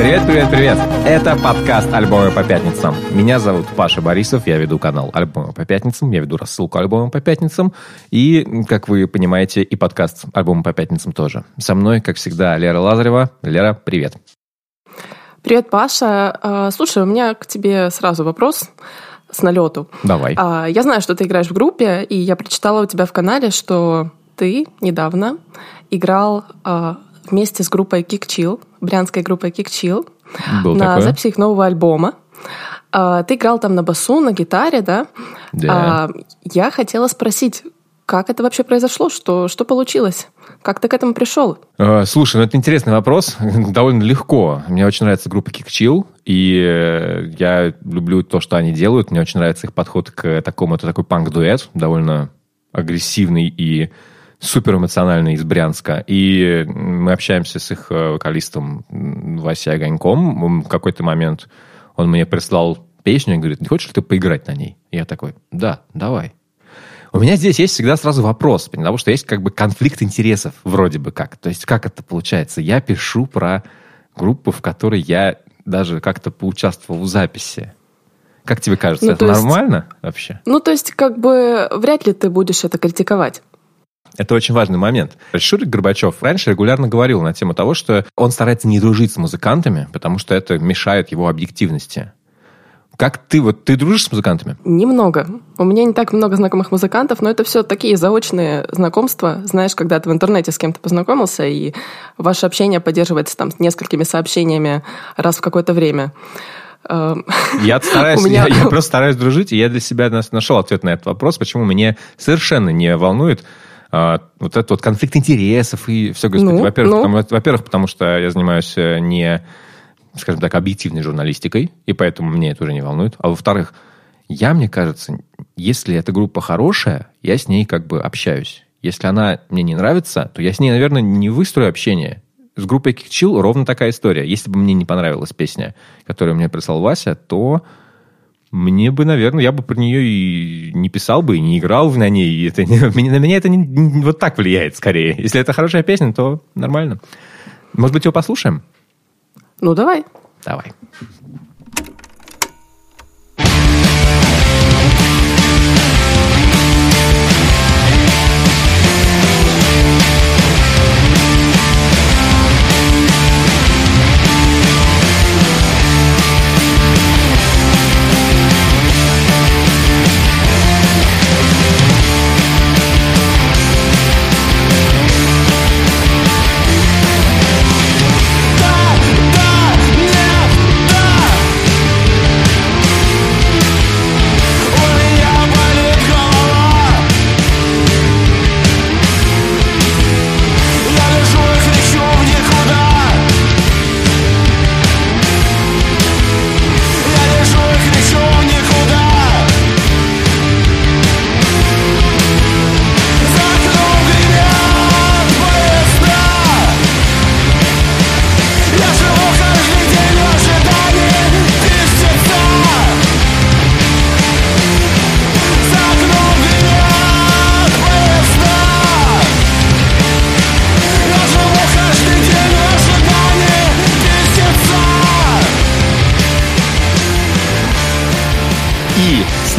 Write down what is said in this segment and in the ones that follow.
Привет, привет, привет! Это подкаст «Альбомы по пятницам». Меня зовут Паша Борисов, я веду канал «Альбомы по пятницам», я веду рассылку «Альбомы по пятницам» и, как вы понимаете, и подкаст «Альбомы по пятницам» тоже. Со мной, как всегда, Лера Лазарева. Лера, привет! Привет, Паша. А, слушай, у меня к тебе сразу вопрос с налету. Давай. А, я знаю, что ты играешь в группе, и я прочитала у тебя в канале, что ты недавно играл а, вместе с группой Kick Chill, брянской группой Kick Chill, Был на такое. записи их нового альбома. А, Ты играл там на басу, на гитаре, да? Да. А, Я хотела спросить, как это вообще произошло, что, что получилось? Как ты к этому пришел? Э, Слушай, ну это интересный вопрос. Довольно легко. Мне очень нравится группа Kick Chill, и э, я люблю то, что они делают. Мне очень нравится их подход к такому, это такой панк-дуэт, довольно агрессивный и супер эмоциональный из Брянска. И мы общаемся с их э, вокалистом Васей Огоньком. В какой-то момент он мне прислал песню и говорит, не хочешь ли ты поиграть на ней? Я такой, да, давай. У меня здесь есть всегда сразу вопрос, потому что есть как бы конфликт интересов вроде бы как. То есть как это получается? Я пишу про группу, в которой я даже как-то поучаствовал в записи. Как тебе кажется, Ну, это то есть- нормально вообще? Ну, то есть, как бы, вряд ли ты будешь это критиковать. Это очень важный момент. Шурик Горбачев раньше регулярно говорил на тему того, что он старается не дружить с музыкантами, потому что это мешает его объективности. Как ты, вот ты дружишь с музыкантами? Немного. У меня не так много знакомых музыкантов, но это все такие заочные знакомства. Знаешь, когда ты в интернете с кем-то познакомился, и ваше общение поддерживается там с несколькими сообщениями раз в какое-то время. Эм, Я стараюсь, меня- я, я просто стараюсь дружить, и я для себя нашел ответ на этот вопрос, почему меня совершенно не волнует а, вот этот вот конфликт интересов и все, господи. Ну, во-первых, ну. потому, во-первых, потому что я занимаюсь э, не, скажем так, объективной журналистикой, и поэтому мне это уже не волнует. А во-вторых, я, мне кажется, если эта группа хорошая, я с ней как бы общаюсь. Если она мне не нравится, то я с ней, наверное, не выстрою общение. С группой Chill ровно такая история. Если бы мне не понравилась песня, которую мне прислал Вася, то мне бы, наверное, я бы про нее и не писал бы, и не играл бы на ней. И это, на меня это не- не- вот так влияет скорее. Если это хорошая песня, то нормально. Может быть, его послушаем? Ну, давай. Давай.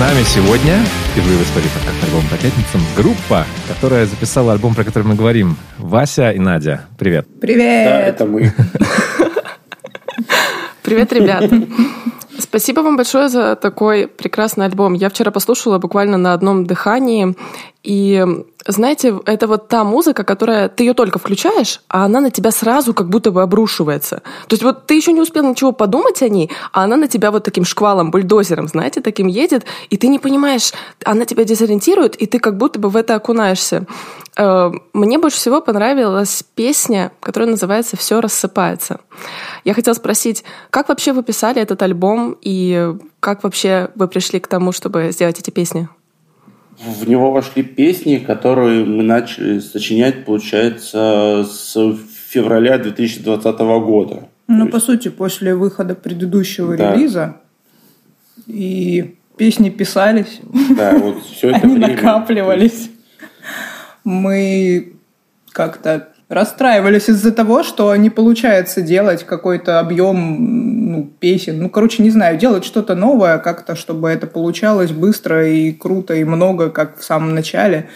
Нами сегодня, впервые в истории подкаста альбом по пятницам, группа, которая записала альбом, про который мы говорим. Вася и Надя. Привет. Привет! Да, это мы. Привет, ребята. Спасибо вам большое за такой прекрасный альбом. Я вчера послушала буквально на одном дыхании. И знаете, это вот та музыка, которая ты ее только включаешь, а она на тебя сразу как будто бы обрушивается. То есть вот ты еще не успел ничего подумать о ней, а она на тебя вот таким шквалом, бульдозером, знаете, таким едет, и ты не понимаешь, она тебя дезориентирует, и ты как будто бы в это окунаешься. Э, Мне больше всего понравилась песня, которая называется «Все рассыпается». Я хотела спросить, как вообще вы писали этот альбом и как вообще вы пришли к тому, чтобы сделать эти песни? В него вошли песни, которые мы начали сочинять, получается, с февраля 2020 года. Ну, по есть, сути, после выхода предыдущего Да. релиза и песни писались, да, вот все это они время. накапливались. Мы как-то расстраивались из-за того, что не получается делать какой-то объем ну, песен. Ну, короче, не знаю, делать что-то новое как-то, чтобы это получалось быстро и круто и много, как в самом начале.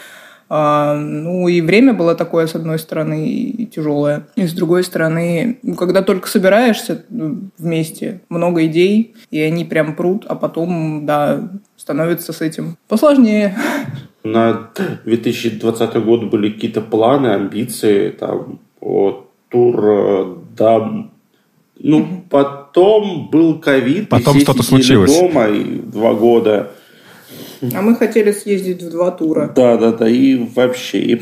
А, ну и время было такое, с одной стороны, и тяжелое. И с другой стороны, когда только собираешься ну, вместе, много идей, и они прям прут, а потом, да, становится с этим посложнее. На 2020 год были какие-то планы, амбиции, там, о, тур, да, ну, потом был ковид. Потом что-то случилось. дома и два года. А мы хотели съездить в два тура. Да, да, да, и вообще. И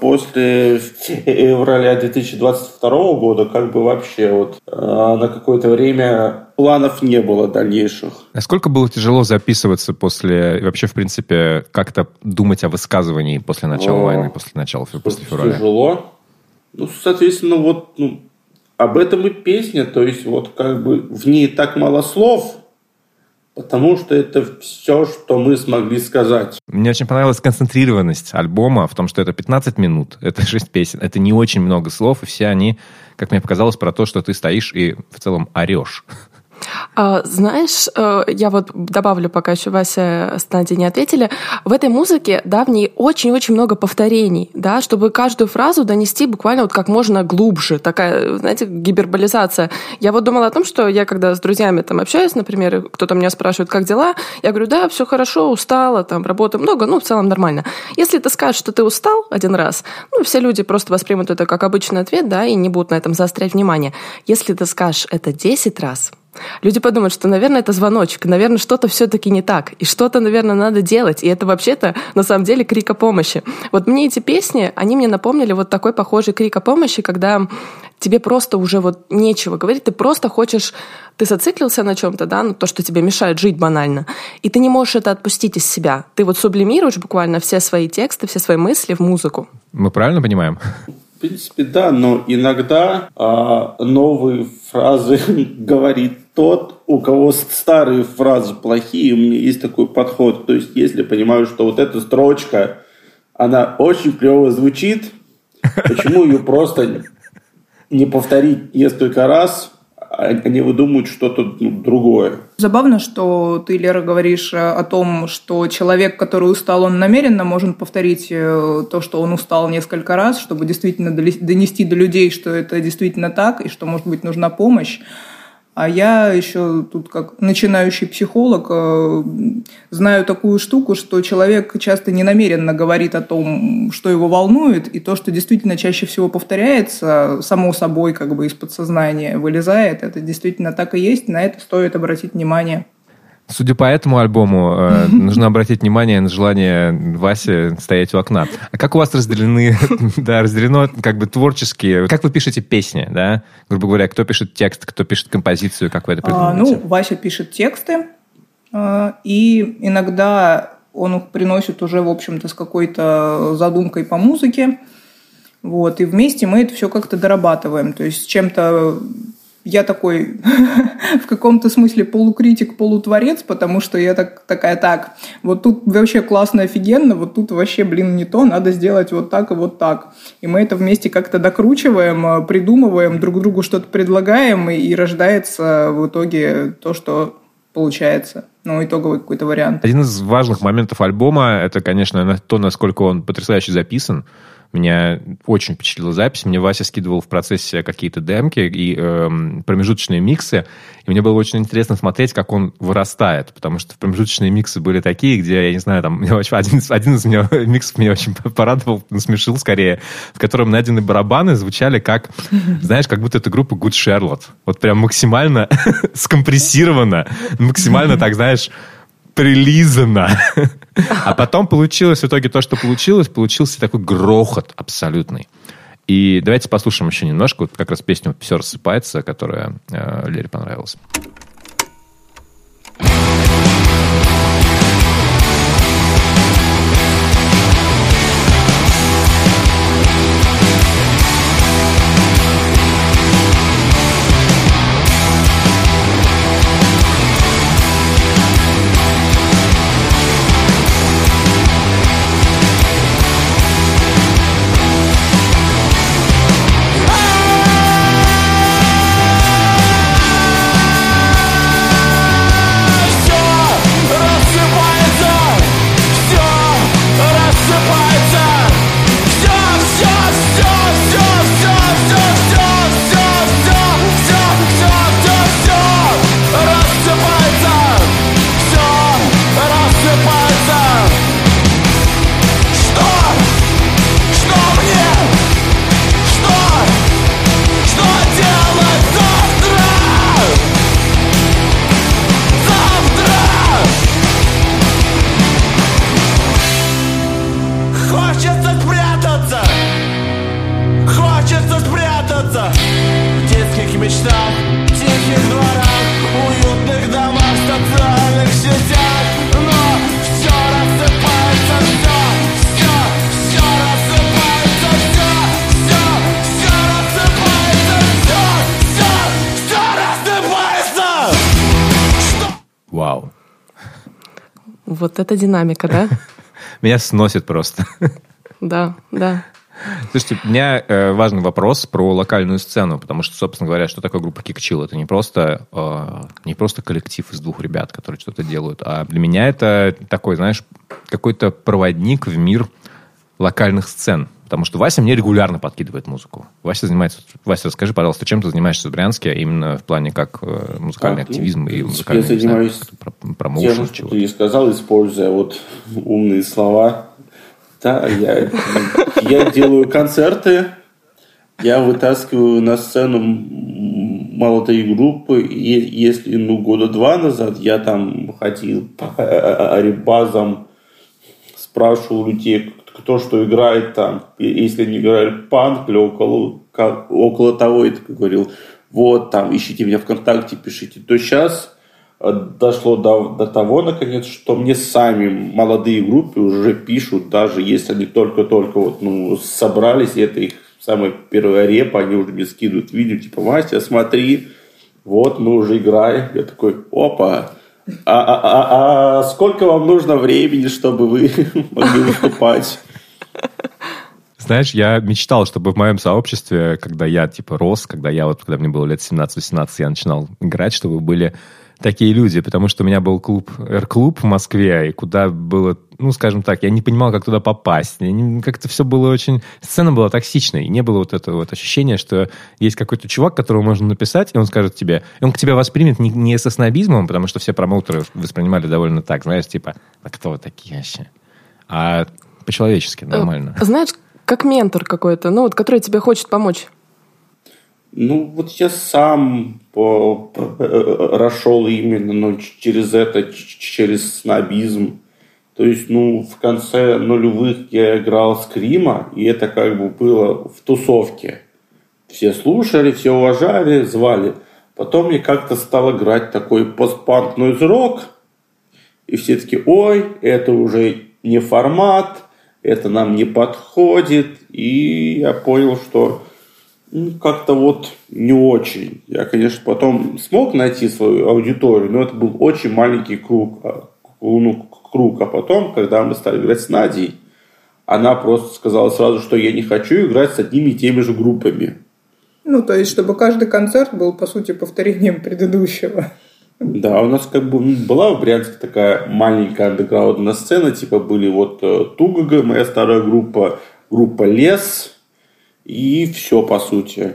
после февраля 2022 года как бы вообще вот а, на какое-то время планов не было дальнейших. Насколько было тяжело записываться после, вообще, в принципе, как-то думать о высказывании после начала о, войны, после начала, после февраля? Тяжело. Ну, соответственно, вот ну, об этом и песня, то есть вот как бы в ней так мало слов, Потому что это все, что мы смогли сказать. Мне очень понравилась концентрированность альбома в том, что это 15 минут, это 6 песен, это не очень много слов, и все они, как мне показалось, про то, что ты стоишь и в целом орешь. А, знаешь, э, я вот добавлю, пока еще Вася с Надей не ответили. В этой музыке, да, в ней очень-очень много повторений, да, чтобы каждую фразу донести буквально вот как можно глубже. Такая, знаете, гиперболизация. Я вот думала о том, что я когда с друзьями там общаюсь, например, кто-то меня спрашивает, как дела, я говорю, да, все хорошо, устала, там, работы много, ну, в целом нормально. Если ты скажешь, что ты устал один раз, ну, все люди просто воспримут это как обычный ответ, да, и не будут на этом заострять внимание. Если ты скажешь это 10 раз, Люди подумают, что, наверное, это звоночек, наверное, что-то все-таки не так, и что-то, наверное, надо делать, и это вообще-то на самом деле крик о помощи. Вот мне эти песни, они мне напомнили вот такой похожий крик о помощи, когда тебе просто уже вот нечего говорить, ты просто хочешь, ты зациклился на чем-то, да, ну то, что тебе мешает жить банально, и ты не можешь это отпустить из себя. Ты вот сублимируешь буквально все свои тексты, все свои мысли в музыку. Мы правильно понимаем? В принципе, да, но иногда а, новые фразы говорит тот, у кого старые фразы плохие, у меня есть такой подход. То есть, если понимаю, что вот эта строчка, она очень клево звучит, почему ее просто не повторить несколько раз, они выдумывают что-то ну, другое. Забавно, что ты, Лера, говоришь э, о том, что человек, который устал, он намеренно может повторить э, то, что он устал несколько раз, чтобы действительно донести до людей, что это действительно так, и что, может быть, нужна помощь. А я еще тут как начинающий психолог э, знаю такую штуку, что человек часто не намеренно говорит о том, что его волнует, и то, что действительно чаще всего повторяется, само собой как бы из подсознания вылезает, это действительно так и есть, на это стоит обратить внимание. Судя по этому альбому, э, нужно обратить внимание на желание Васи стоять у окна. А как у вас разделены, да, разделено как бы творческие... Как вы пишете песни, да? Грубо говоря, кто пишет текст, кто пишет композицию, как вы это придумываете? А, ну, Вася пишет тексты, э, и иногда он их приносит уже, в общем-то, с какой-то задумкой по музыке. Вот, и вместе мы это все как-то дорабатываем. То есть чем-то я такой в каком-то смысле полукритик, полутворец, потому что я так, такая, так, вот тут вообще классно, офигенно, вот тут вообще, блин, не то, надо сделать вот так и вот так. И мы это вместе как-то докручиваем, э, придумываем, друг другу что-то предлагаем, и, и рождается в итоге то, что получается. Ну, итоговый какой-то вариант. Один из важных моментов альбома, это, конечно, то, насколько он потрясающе записан. Меня очень впечатлила запись. Мне Вася скидывал в процессе какие-то демки и э, промежуточные миксы. И мне было очень интересно смотреть, как он вырастает. Потому что промежуточные миксы были такие, где, я не знаю, там, один, один из меня, миксов меня очень порадовал, насмешил скорее, в котором найдены барабаны звучали как, знаешь, как будто это группа Good Charlotte. Вот прям максимально скомпрессировано, максимально так, знаешь, прилизано. А потом получилось в итоге то, что получилось, получился такой грохот абсолютный. И давайте послушаем еще немножко, вот как раз песню «Все рассыпается», которая э, Лере понравилась. Это динамика, да? Меня сносит просто. Да, да. Слушайте, у меня э, важный вопрос про локальную сцену, потому что, собственно говоря, что такое группа Кикчил? Это не просто, э, не просто коллектив из двух ребят, которые что-то делают, а для меня это такой, знаешь, какой-то проводник в мир локальных сцен. Потому что Вася мне регулярно подкидывает музыку. Вася занимается... Вася, расскажи, пожалуйста, чем ты занимаешься в Брянске, именно в плане как э, музыкальный А, ну, активизм и я музыкальный... знаю, занимаюсь про- промоушен, Тем, что чего-то. ты и сказал, используя вот умные слова. Да, я, я делаю концерты, я вытаскиваю на сцену молодые группы. И если ну, года два назад я там ходил по ребазам, спрашивал людей, кто что играет там. Если они играли панк или около, как- около того, я так говорил, вот там, ищите меня ВКонтакте, пишите, то сейчас э, дошло до, до того, наконец, что мне сами молодые группы уже пишут, даже если они только-только вот, ну, собрались, и это их самая первая репа, они уже мне скидывают видео, типа, Вася, смотри, вот мы уже играем. Я такой, опа, а, а, а- а сколько вам нужно времени, чтобы вы могли выступать? Знаешь, я мечтал, чтобы в моем сообществе, когда я, типа, рос, когда я вот, когда мне было лет 17-18, я начинал играть, чтобы были такие люди, потому что у меня был клуб, R-клуб в Москве, и куда было, ну, скажем так, я не понимал, как туда попасть. Как-то все было очень... Сцена была токсичной, и не было вот этого вот ощущения, что есть какой-то чувак, которого можно написать, и он скажет тебе... И он к тебя воспримет не, не со снобизмом, потому что все промоутеры воспринимали довольно так, знаешь, типа, а кто вы такие вообще? А по-человечески, нормально. Э, Знаешь, как ментор какой-то, ну вот, который тебе хочет помочь. Ну, вот я сам по, по- э, именно ну, через это, через снобизм. То есть, ну, в конце нулевых я играл скрима, и это как бы было в тусовке. Все слушали, все уважали, звали. Потом мне как-то стал играть такой постпанк нойз рок, и все таки ой, это уже не формат, это нам не подходит. И я понял, что ну, как-то вот не очень. Я, конечно, потом смог найти свою аудиторию, но это был очень маленький круг. а, Ну, круг. А потом, когда мы стали играть с Надей, она просто сказала сразу, что я не хочу играть с одними и теми же группами. Ну, то есть, чтобы каждый концерт был, по сути, повторением предыдущего. Да, у нас как бы м, была в Брянске такая маленькая андеграундная сцена, типа были вот э, Тугага, моя старая группа, группа Лес, и все, по сути.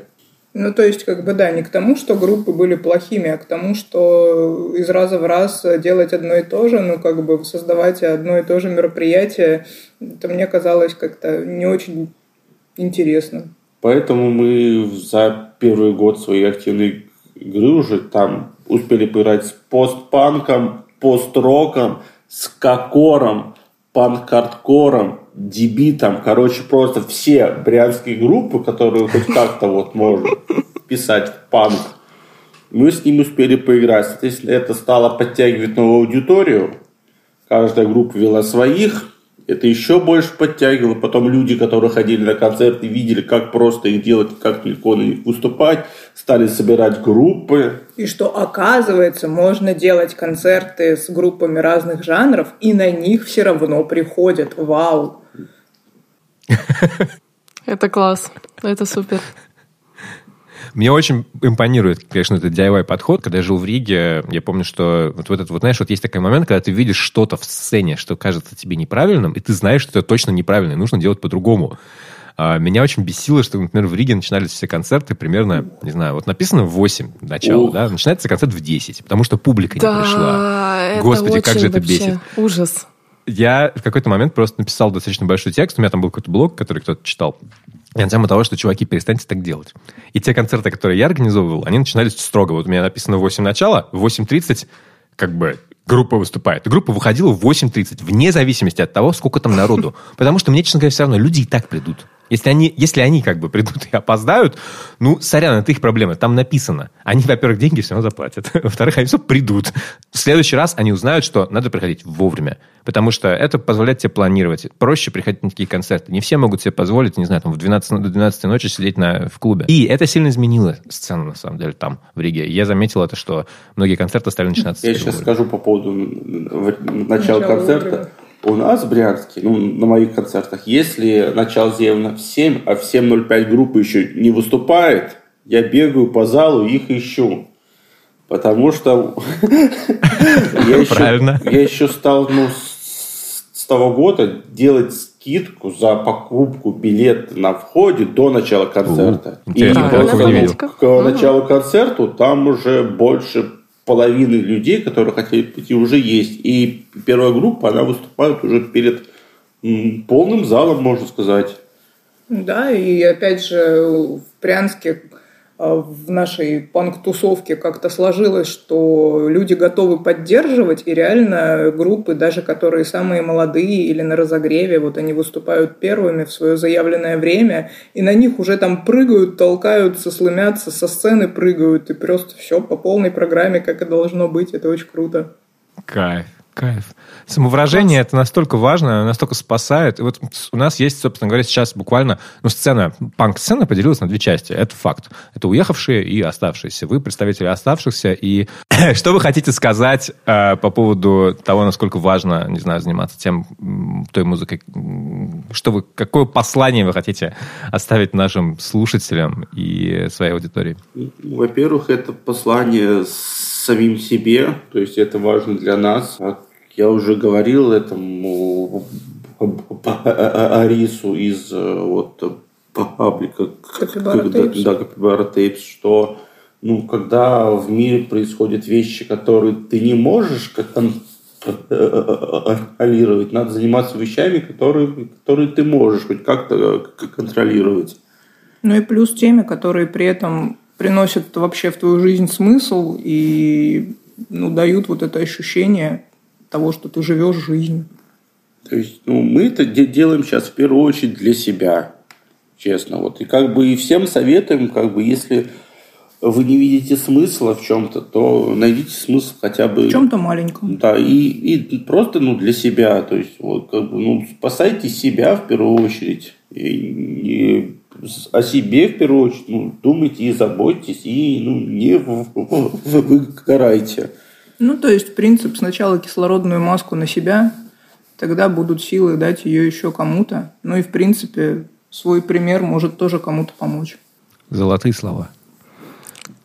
Ну, то есть, как бы, да, не к тому, что группы были плохими, а к тому, что из раза в раз делать одно и то же, ну, как бы создавать одно и то же мероприятие, это мне казалось как-то не очень интересно. Поэтому мы за первый год своей активной игры уже там успели поиграть с постпанком, пост-роком, с кокором, панк-хардкором, дебитом. Короче, просто все брянские группы, которые хоть как-то вот можно писать в панк, мы с ним успели поиграть. Соответственно, это стало подтягивать новую аудиторию. Каждая группа вела своих. Это еще больше подтягивало. Потом люди, которые ходили на концерты, видели, как просто их делать, как легко на них выступать, стали собирать группы. И что, оказывается, можно делать концерты с группами разных жанров, и на них все равно приходят. Вау! Это класс. Это супер. Мне очень импонирует, конечно, этот DIY-подход. Когда я жил в Риге, я помню, что вот в этот, вот знаешь, вот есть такой момент, когда ты видишь что-то в сцене, что кажется тебе неправильным, и ты знаешь, что это точно неправильно, и нужно делать по-другому. А, Меня очень бесило, что, например, в Риге начинались все концерты примерно, не знаю, вот написано в 8 начало, Ух. да, начинается концерт в 10, потому что публика не пришла. Да, Господи, как же это вообще бесит. Ужас. Я в какой-то момент просто написал достаточно большой текст. У меня там был какой-то блог, который кто-то читал. И на тему того, что, чуваки, перестаньте так делать. И те концерты, которые я организовывал, они начинались строго. Вот у меня написано в 8 начала, в 8.30 как бы группа выступает. И группа выходила в 8.30, вне зависимости от того, сколько там народу. Потому что мне, честно говоря, все равно люди и так придут. Если они, если они как бы придут и опоздают, ну, сорян, это их проблема. Там написано. Они, во-первых, деньги все равно заплатят. Во-вторых, они все придут. В следующий раз они узнают, что надо приходить вовремя. Потому что это позволяет тебе планировать. Проще приходить на такие концерты. Не все могут себе позволить, не знаю, там в 12, до 12 ночи сидеть на, в клубе. И это сильно изменило сцену, на самом деле, там, в Риге. Я заметил это, что многие концерты стали начинаться Я сейчас скажу по поводу начала концерта. У нас в Брянске, ну, на моих концертах, если начало заявлено в 7, а в 7.05 группа еще не выступает, я бегаю по залу и их ищу. Потому что я еще, я еще стал ну, с, того года делать скидку за покупку билета на входе до начала концерта. И после к началу концерта там уже больше половины людей, которые хотели прийти, уже есть. И первая группа, она выступает уже перед полным залом, можно сказать. Да, и опять же в Брянске в нашей панк-тусовке как-то сложилось, что люди готовы поддерживать, и реально группы, даже которые самые молодые или на разогреве, вот они выступают первыми в свое заявленное время, и на них уже там прыгают, толкаются, слымятся, со сцены прыгают, и просто все по полной программе, как и должно быть. Это очень круто. Кайф. Кайф. Самовыражение это настолько важно, настолько спасает. И вот у нас есть, собственно говоря, сейчас буквально, ну, сцена, панк-сцена поделилась на две части. Это факт. Это уехавшие и оставшиеся. Вы представители оставшихся. И что вы хотите сказать э, по поводу того, насколько важно, не знаю, заниматься тем, той музыкой? Что вы, какое послание вы хотите оставить нашим слушателям и своей аудитории? Во-первых, это послание самим себе, то есть это важно для нас, я уже говорил этому Арису из э, вот паблика Капибара Тейпс, что ну, когда в мире происходят вещи, которые ты не можешь контролировать, надо заниматься вещами, которые, которые ты можешь хоть как-то контролировать. Ну и плюс теми, которые при этом приносят вообще в твою жизнь смысл и ну, дают вот это ощущение того, что ты живешь жизнь. То есть, ну, мы это делаем сейчас в первую очередь для себя, честно. Вот. И как бы и всем советуем, как бы, если вы не видите смысла в чем-то, то найдите смысл хотя бы... В чем-то маленьком. Да, и, и просто ну, для себя. То есть, вот, как бы, ну, спасайте себя в первую очередь. И, и о себе в первую очередь ну, думайте и заботьтесь, и ну, не выгорайте. Ну, то есть принцип сначала кислородную маску на себя, тогда будут силы дать ее еще кому-то. Ну и, в принципе, свой пример может тоже кому-то помочь. Золотые слова.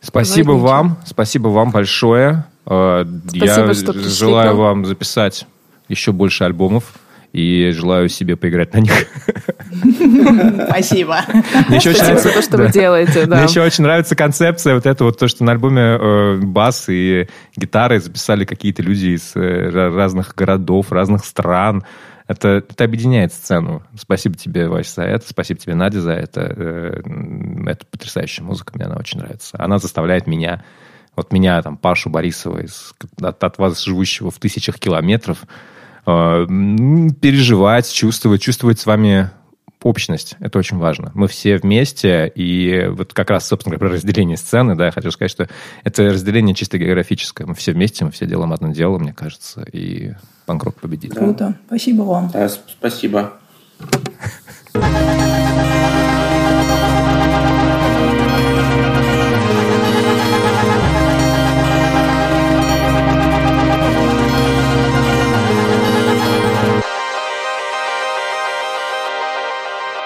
Спасибо Ладненько. вам, спасибо вам большое. Э, спасибо, Я что желаю вам записать еще больше альбомов и желаю себе поиграть на них. Спасибо. Мне еще Спасибо за то, что вы делаете. Мне еще очень нравится концепция вот это вот, то, что на альбоме э, бас и гитары записали какие-то люди из э, разных городов, разных стран. Это, это объединяет сцену. Спасибо тебе, Вася, за это. Спасибо тебе, Надя, за это. Э, это потрясающая музыка, мне она очень нравится. Она заставляет меня, вот меня, там, Пашу Борисова, из, от, от вас, живущего в тысячах километров, переживать, чувствовать, чувствовать с вами общность. Это очень важно. Мы все вместе, и вот как раз, собственно говоря, про разделение сцены, да, я хочу сказать, что это разделение чисто географическое. Мы все вместе, мы все делаем одно дело, мне кажется, и панкрок победит. Круто. Спасибо вам. Да, спасибо.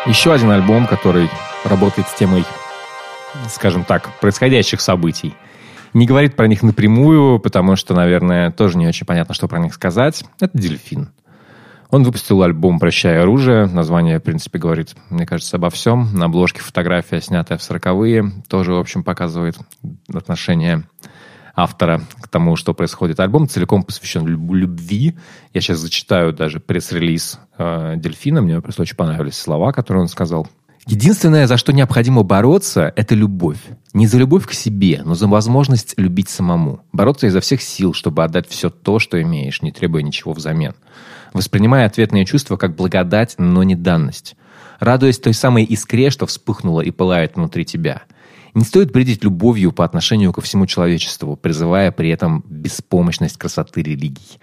Еще один альбом, который работает с темой, скажем так, происходящих событий. Не говорит про них напрямую, потому что, наверное, тоже не очень понятно, что про них сказать. Это «Дельфин». Он выпустил альбом «Прощай оружие». Название, в принципе, говорит, мне кажется, обо всем. На обложке фотография, снятая в сороковые, тоже, в общем, показывает отношение автора к тому, что происходит. Альбом целиком посвящен любви. Я сейчас зачитаю даже пресс-релиз э, Дельфина. Мне просто очень понравились слова, которые он сказал. Единственное, за что необходимо бороться, это любовь. Не за любовь к себе, но за возможность любить самому. Бороться изо всех сил, чтобы отдать все то, что имеешь, не требуя ничего взамен. Воспринимая ответные чувства как благодать, но не данность. Радуясь той самой искре, что вспыхнула и пылает внутри тебя. Не стоит бредить любовью по отношению ко всему человечеству, призывая при этом беспомощность красоты религий.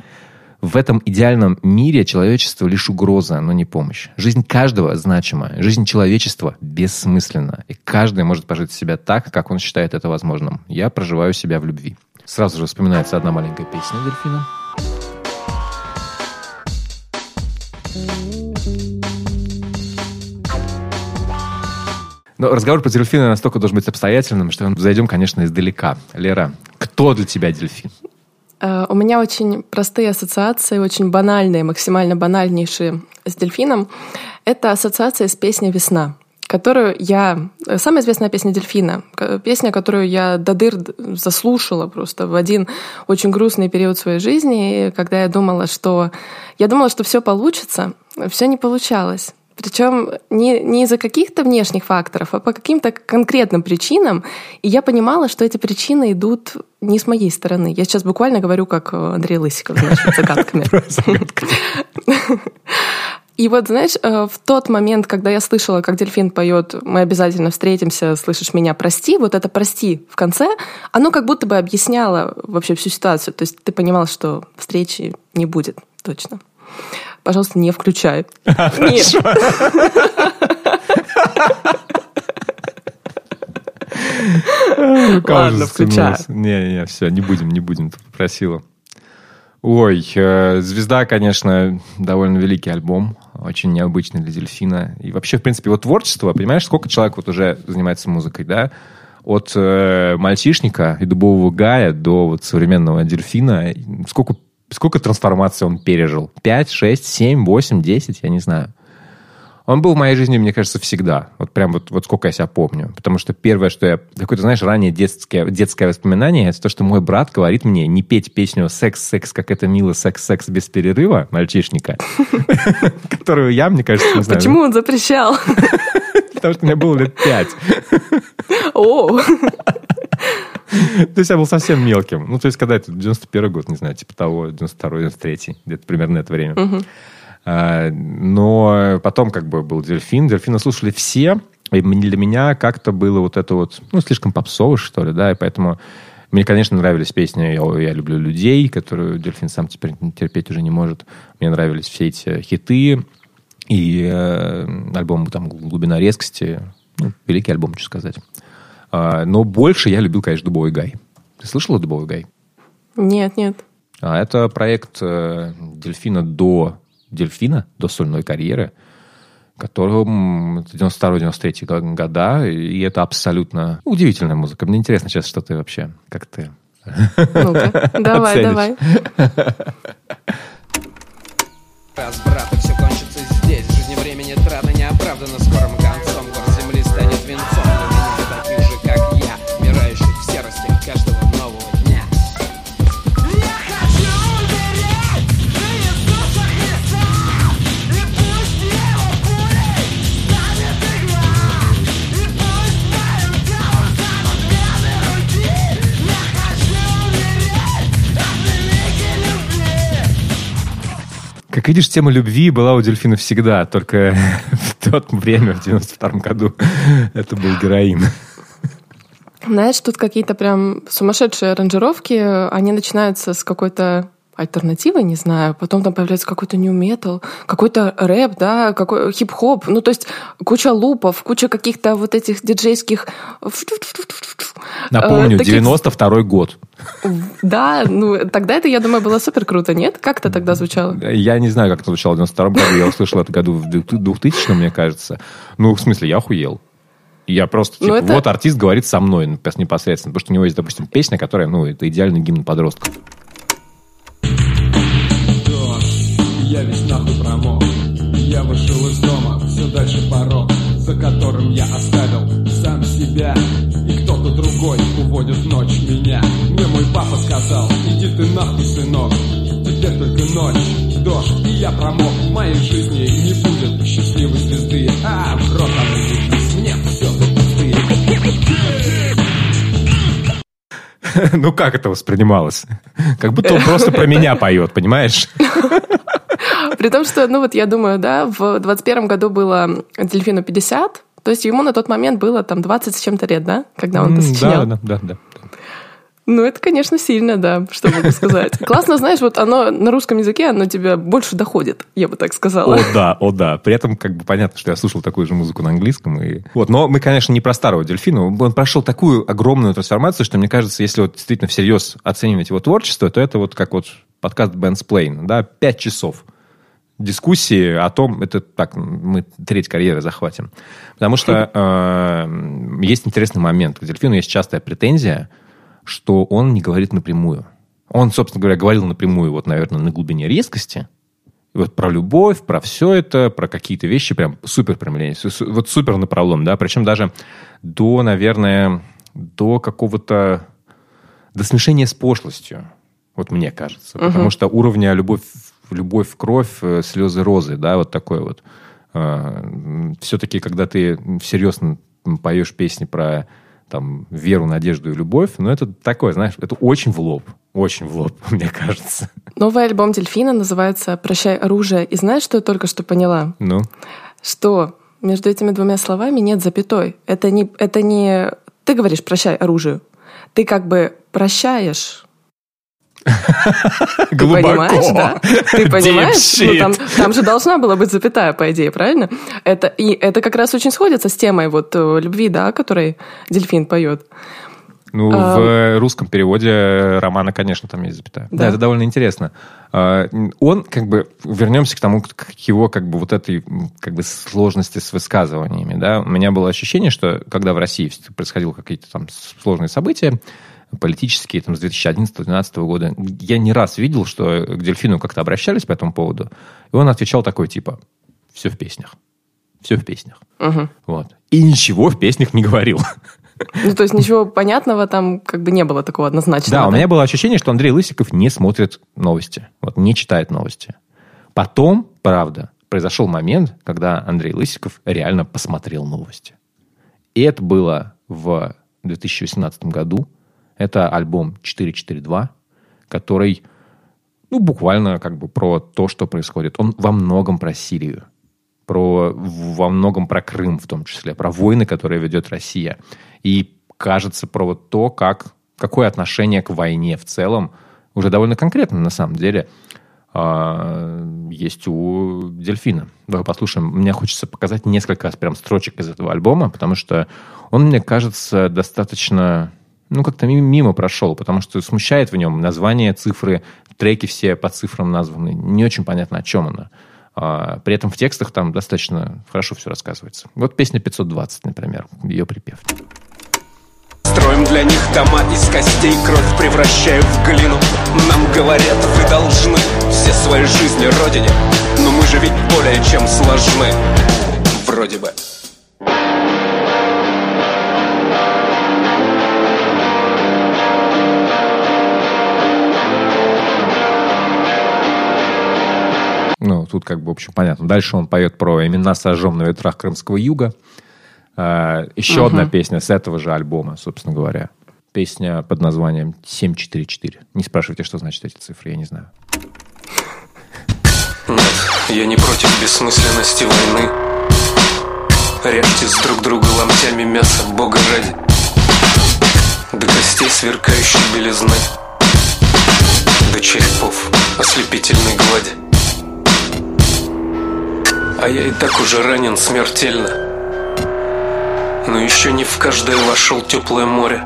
В этом идеальном мире человечество лишь угроза, но не помощь. Жизнь каждого значима, жизнь человечества бессмысленна. И каждый может пожить себя так, как он считает это возможным. Я проживаю себя в любви. Сразу же вспоминается одна маленькая песня дельфина. Но разговор про дельфина настолько должен быть обстоятельным, что зайдем, конечно, издалека. Лера, кто для тебя дельфин? Э, у меня очень простые ассоциации, очень банальные, максимально банальнейшие с дельфином. Это ассоциация с песней «Весна», которую я... Э, самая известная песня «Дельфина», песня, которую я до дыр заслушала просто в один очень грустный период своей жизни, когда я думала, что... Я думала, что все получится, все не получалось. Причем не, не из-за каких-то внешних факторов, а по каким-то конкретным причинам. И я понимала, что эти причины идут не с моей стороны. Я сейчас буквально говорю, как Андрей Лысиков, значит, загадками. И вот, знаешь, э, в тот момент, когда я слышала, как дельфин поет «Мы обязательно встретимся, слышишь меня, прости», вот это «прости» в конце, оно как будто бы объясняло вообще всю ситуацию. То есть ты понимал, что встречи не будет точно. Пожалуйста, не включай. Нет. Ладно, включаю. Не-не, все, не будем, не будем, ты попросила. Ой, э, «Звезда», конечно, довольно великий альбом, очень необычный для дельфина. И вообще, в принципе, вот творчество, понимаешь, сколько человек вот уже занимается музыкой, да? От э, мальчишника и дубового гая до вот современного дельфина. Сколько Сколько трансформаций он пережил? Пять, шесть, семь, восемь, десять? Я не знаю. Он был в моей жизни, мне кажется, всегда. Вот прям вот, вот сколько я себя помню. Потому что первое, что я... Какое-то, знаешь, ранее детское, детское воспоминание, это то, что мой брат говорит мне не петь песню «Секс, секс, как это мило, секс, секс без перерыва» мальчишника, которую я, мне кажется, не знаю. Почему он запрещал? Потому что мне было лет пять. О! То есть я был совсем мелким. Ну, то есть, когда это 91 год, не знаю, типа того, 92 93 где-то примерно это время. А, но потом как бы был «Дельфин». «Дельфина» слушали все. И для меня как-то было вот это вот, ну, слишком попсово, что ли, да, и поэтому мне, конечно, нравились песни «Я, я люблю людей», которую Дельфин сам теперь терпеть уже не может. Мне нравились все эти хиты и э, альбом там «Глубина резкости». Ну, великий альбом, что сказать. А, но больше я любил, конечно, «Дубовый гай». Ты слышала «Дубовый гай»? Нет, нет. А это проект э, «Дельфина» до «Дельфина», до сольной карьеры, которому 92-93 года, и это абсолютно удивительная музыка. Мне интересно сейчас, что ты вообще, как ты ну-ка, давай, давай. Раз, брат, Как видишь, тема любви была у дельфина всегда, только в то время, в 92 году, это был героин. Знаешь, тут какие-то прям сумасшедшие аранжировки, они начинаются с какой-то альтернативы, не знаю, потом там появляется какой-то new metal, какой-то рэп, да, какой хип-хоп, ну то есть куча лупов, куча каких-то вот этих диджейских... Напомню, э, таких... 92 год. Да, ну тогда это, я думаю, было супер круто, нет? Как это тогда звучало? Я не знаю, как это звучало в 92 году, я услышал это году в 2000, мне кажется. Ну, в смысле, я охуел. Я просто, ну, типа, это... вот артист говорит со мной непосредственно, потому что у него есть, допустим, песня, которая, ну, это идеальный гимн подростков. Я весь нахуй промок. Я вышел из дома, все дальше порог За которым я оставил сам себя. И кто-то другой уводит ночь меня. Мне мой папа сказал, иди ты нахуй, сынок Теперь только ночь, дождь, и я промок. В моей жизни не будет счастливой звезды А, в рот мне все тут ну как это воспринималось? Как будто он просто про меня поет, понимаешь? При том, что, ну вот я думаю, да, в 21 году было Дельфину 50, то есть ему на тот момент было там 20 с чем-то лет, да, когда он это сочинял. Да, да, да. Ну, это, конечно, сильно, да, что могу сказать. Классно, знаешь, вот оно на русском языке, оно тебе больше доходит, я бы так сказала. О, да, о, да. При этом, как бы, понятно, что я слушал такую же музыку на английском. И... Вот, но мы, конечно, не про старого дельфина. Он прошел такую огромную трансформацию, что, мне кажется, если вот действительно всерьез оценивать его творчество, то это вот как вот подкаст Бенс Плейн, да, пять часов дискуссии о том, это так, мы треть карьеры захватим. Потому что э, есть интересный момент. К дельфину есть частая претензия, что он не говорит напрямую. Он, собственно говоря, говорил напрямую, вот, наверное, на глубине резкости, вот про любовь, про все это, про какие-то вещи прям супер су- вот супер напролом, да, причем даже до, наверное, до какого-то, до смешения с пошлостью, вот мне кажется, потому что уровня любовь, любовь в кровь, э, слезы розы, да, вот такой вот. Все-таки, когда ты всерьез поешь песни про там веру, надежду и любовь, ну это такое, знаешь, это очень в лоб, очень в лоб, мне кажется. Новый альбом Дельфина называется «Прощай, оружие». И знаешь, что я только что поняла? Ну, Что между этими двумя словами нет запятой. Это не, это не ты говоришь «прощай, оружию». Ты как бы прощаешь Ты глубоко. понимаешь, да? Ты понимаешь? Ну, там, там же должна была быть запятая, по идее, правильно? Это, и это как раз очень сходится с темой вот э, любви, да, о которой дельфин поет. Ну, А, в русском переводе романа, конечно, там есть запятая. Да, Да. это довольно интересно. А, Он, как бы, вернемся к тому, к его, как бы, вот этой, как бы, сложности с высказываниями, да. У меня было ощущение, что, когда в России происходило какие-то там сложные события, политические, там, с 2011-2012 года, я не раз видел, что к Дельфину как-то обращались по этому поводу, и он отвечал такой, типа, все в песнях. Все в песнях. Мгм. Вот. И ничего в песнях не говорил. Ну, то есть ничего понятного там как бы не было такого однозначного. Да, у меня было ощущение, что Андрей Лысиков не смотрит новости, вот не читает новости. Потом, правда, произошел момент, когда Андрей Лысиков реально посмотрел новости. И это было в 2018 году. Это альбом 442, который, ну, буквально как бы про то, что происходит. Он во многом про Сирию, про, во многом про Крым в том числе, про войны, которые ведет Россия. И кажется про вот то, как, какое отношение к войне в целом, уже довольно конкретно на самом деле, а, есть у Дельфина. Давай послушаем. Мне хочется показать несколько прям строчек из этого альбома, потому что он, мне кажется, достаточно, ну, как-то ми- мимо прошел, потому что смущает в нем название, цифры, треки все по цифрам названы. Не очень понятно, о чем она. А, При этом в текстах там достаточно хорошо все рассказывается. Вот песня 520, например, ее припев. Строим для них дома из костей, кровь превращаю в глину Нам говорят, вы должны все свои жизни родине Но мы же ведь более чем сложны Вроде бы Ну, тут как бы, в общем, понятно. Дальше он поет про имена сожжем на ветрах Крымского юга. А, Еще одна песня с этого же альбома, собственно говоря. Песня под названием 744. Не спрашивайте, что значит эти цифры, я не знаю. Нет, я не против бессмысленности войны Режьтесь друг друга ломтями мяса, бога ради До костей сверкающей белизны До черепов ослепительной глади А я и так уже ранен смертельно Но еще не в каждое вошел теплое море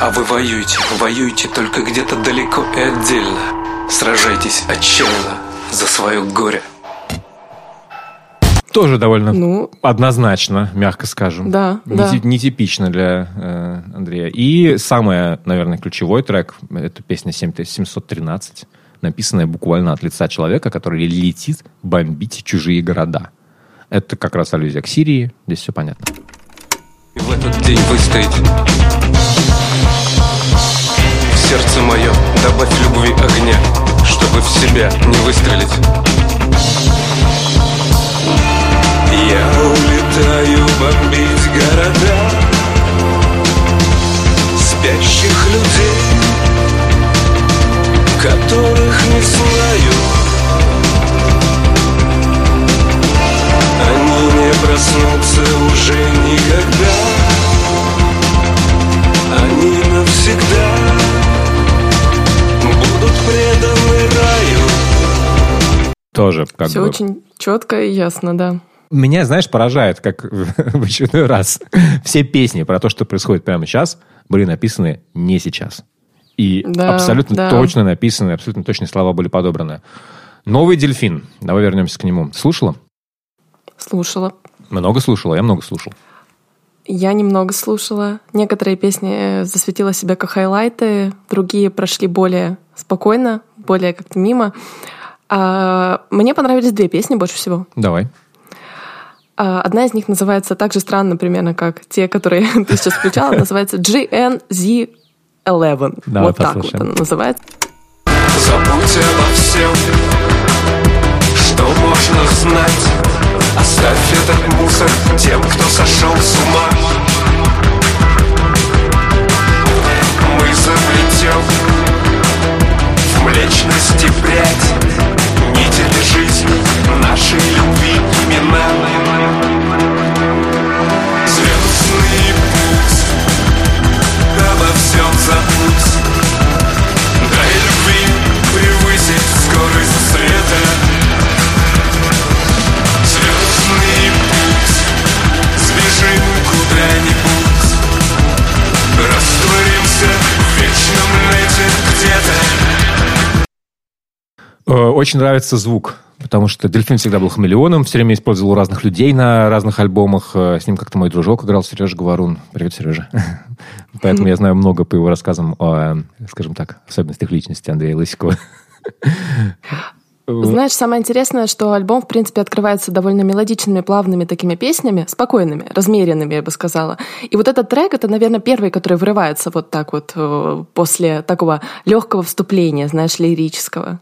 а вы воюете, воюете только где-то далеко и отдельно. Сражайтесь отчаянно за свое горе. Тоже довольно Ну. однозначно, мягко скажем. Да, Не да. ти- Нетипично для э, Андрея. И самый, наверное, ключевой трек — это песня 7713, написанная буквально от лица человека, который летит бомбить чужие города. Это как раз аллюзия к Сирии. Здесь все понятно. В этот день вы стоите. В сердце мое добавь любви огня, чтобы в себя не выстрелить. Я улетаю бомбить города которых не знаю. Они не проснутся уже никогда. Они навсегда будут преданы раю. Тоже как Все бы... очень четко и ясно, да. Меня, знаешь, поражает, как в очередной раз. Все песни про то, что происходит прямо сейчас, были написаны не сейчас. И Да, абсолютно да. точно написаны, абсолютно точные слова были подобраны. Новый дельфин. Давай вернемся к нему. Слушала? Слушала. Много слушала, я много слушал. Я немного слушала. Некоторые песни э, засветила себя как хайлайты, другие прошли более спокойно, более как-то мимо. А, мне понравились две песни больше всего. Давай. А, Одна из них называется так же странно примерно, как те, которые ты сейчас включала, называется GNZ11. Давай вот так вот послушаем. она называется. Забудь обо всем, что можно знать Оставь этот мусор тем, кто сошел с ума Мы заплетем в млечности прядь Нитями жизни нашей любви имена всем забудь Дай любви превысить скорость света. Звездный путь. Сбежим куда-нибудь. Растворимся в вечном лете где-то. Э, Очень нравится звук, потому что Дельфин всегда был хамелеоном, все время использовал разных людей на разных альбомах. Э, С ним как-то мой дружок играл, Сережа Говорун. Привет, Сережа. Поэтому я знаю много по его рассказам о, скажем так, особенностях личности Андрея Лысикова. Знаешь, самое интересное, что альбом, в принципе, открывается довольно мелодичными, плавными такими песнями, спокойными, размеренными, я бы сказала. И вот этот трек, это, наверное, первый, который вырывается вот так вот э, после такого легкого вступления, знаешь, лирического.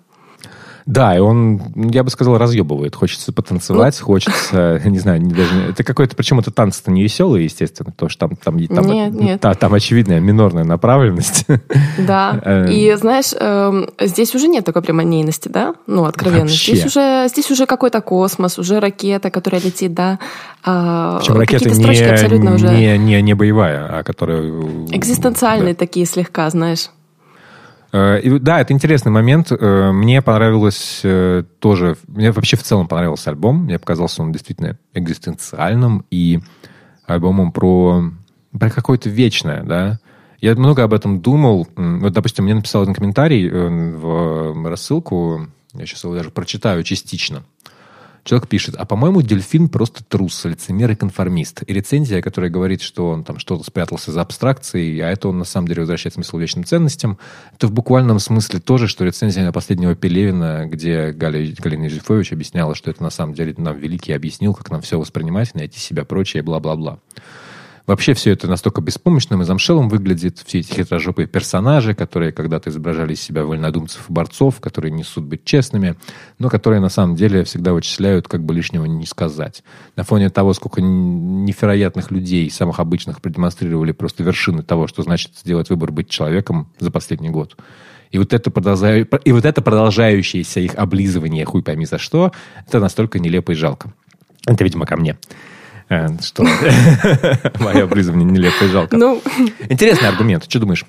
Да, и он, я бы сказал, разъебывает. Хочется потанцевать, Ну. хочется, не знаю, не даже... Это какой-то, причем это танцы-то не веселые, естественно, потому что там, там, там, Нет, нет. та- там очевидная минорная направленность. Да. Эм. И знаешь, эм, здесь уже нет такой прямолинейности, да? Ну, откровенно. Вообще. Здесь уже, здесь уже какой-то космос, уже ракета, которая летит, да. А, Причем ракета не, уже не, не, не боевая, а которая... экзистенциальные такие слегка, знаешь. Э, и Да, это интересный момент. Э, Мне понравилось э, тоже... Мне вообще в целом понравился альбом. Мне показался он действительно экзистенциальным и альбомом про, про какое-то вечное, да. Я много об этом думал. Вот, допустим, мне написал один комментарий в рассылку. Я сейчас его даже прочитаю частично. Человек пишет, а по-моему, дельфин просто трус, лицемер и конформист. И рецензия, которая говорит, что он там что-то спрятался за абстракцией, а это он на самом деле возвращает смысл вечным ценностям, это в буквальном смысле тоже, что рецензия на последнего Пелевина, где Галя, Галина Юзефович объясняла, что это на самом деле нам великий объяснил, как нам все воспринимать, найти себя, прочее, бла-бла-бла. Вообще все это настолько беспомощным и замшелым выглядит. Все эти хитрожопые персонажи, которые когда-то изображали из себя вольнодумцев и борцов, которые несут быть честными, но которые на самом деле всегда вычисляют, как бы лишнего не сказать. На фоне того, сколько невероятных людей, самых обычных, продемонстрировали просто вершины того, что значит сделать выбор быть человеком за последний год. И вот, это продолжаю- и вот это продолжающееся их облизывание, хуй пойми за что, это настолько нелепо и жалко. Это, видимо, ко мне. Э, Что мое облизывание нелепо и жалко. Ну, Интересный аргумент. Что думаешь?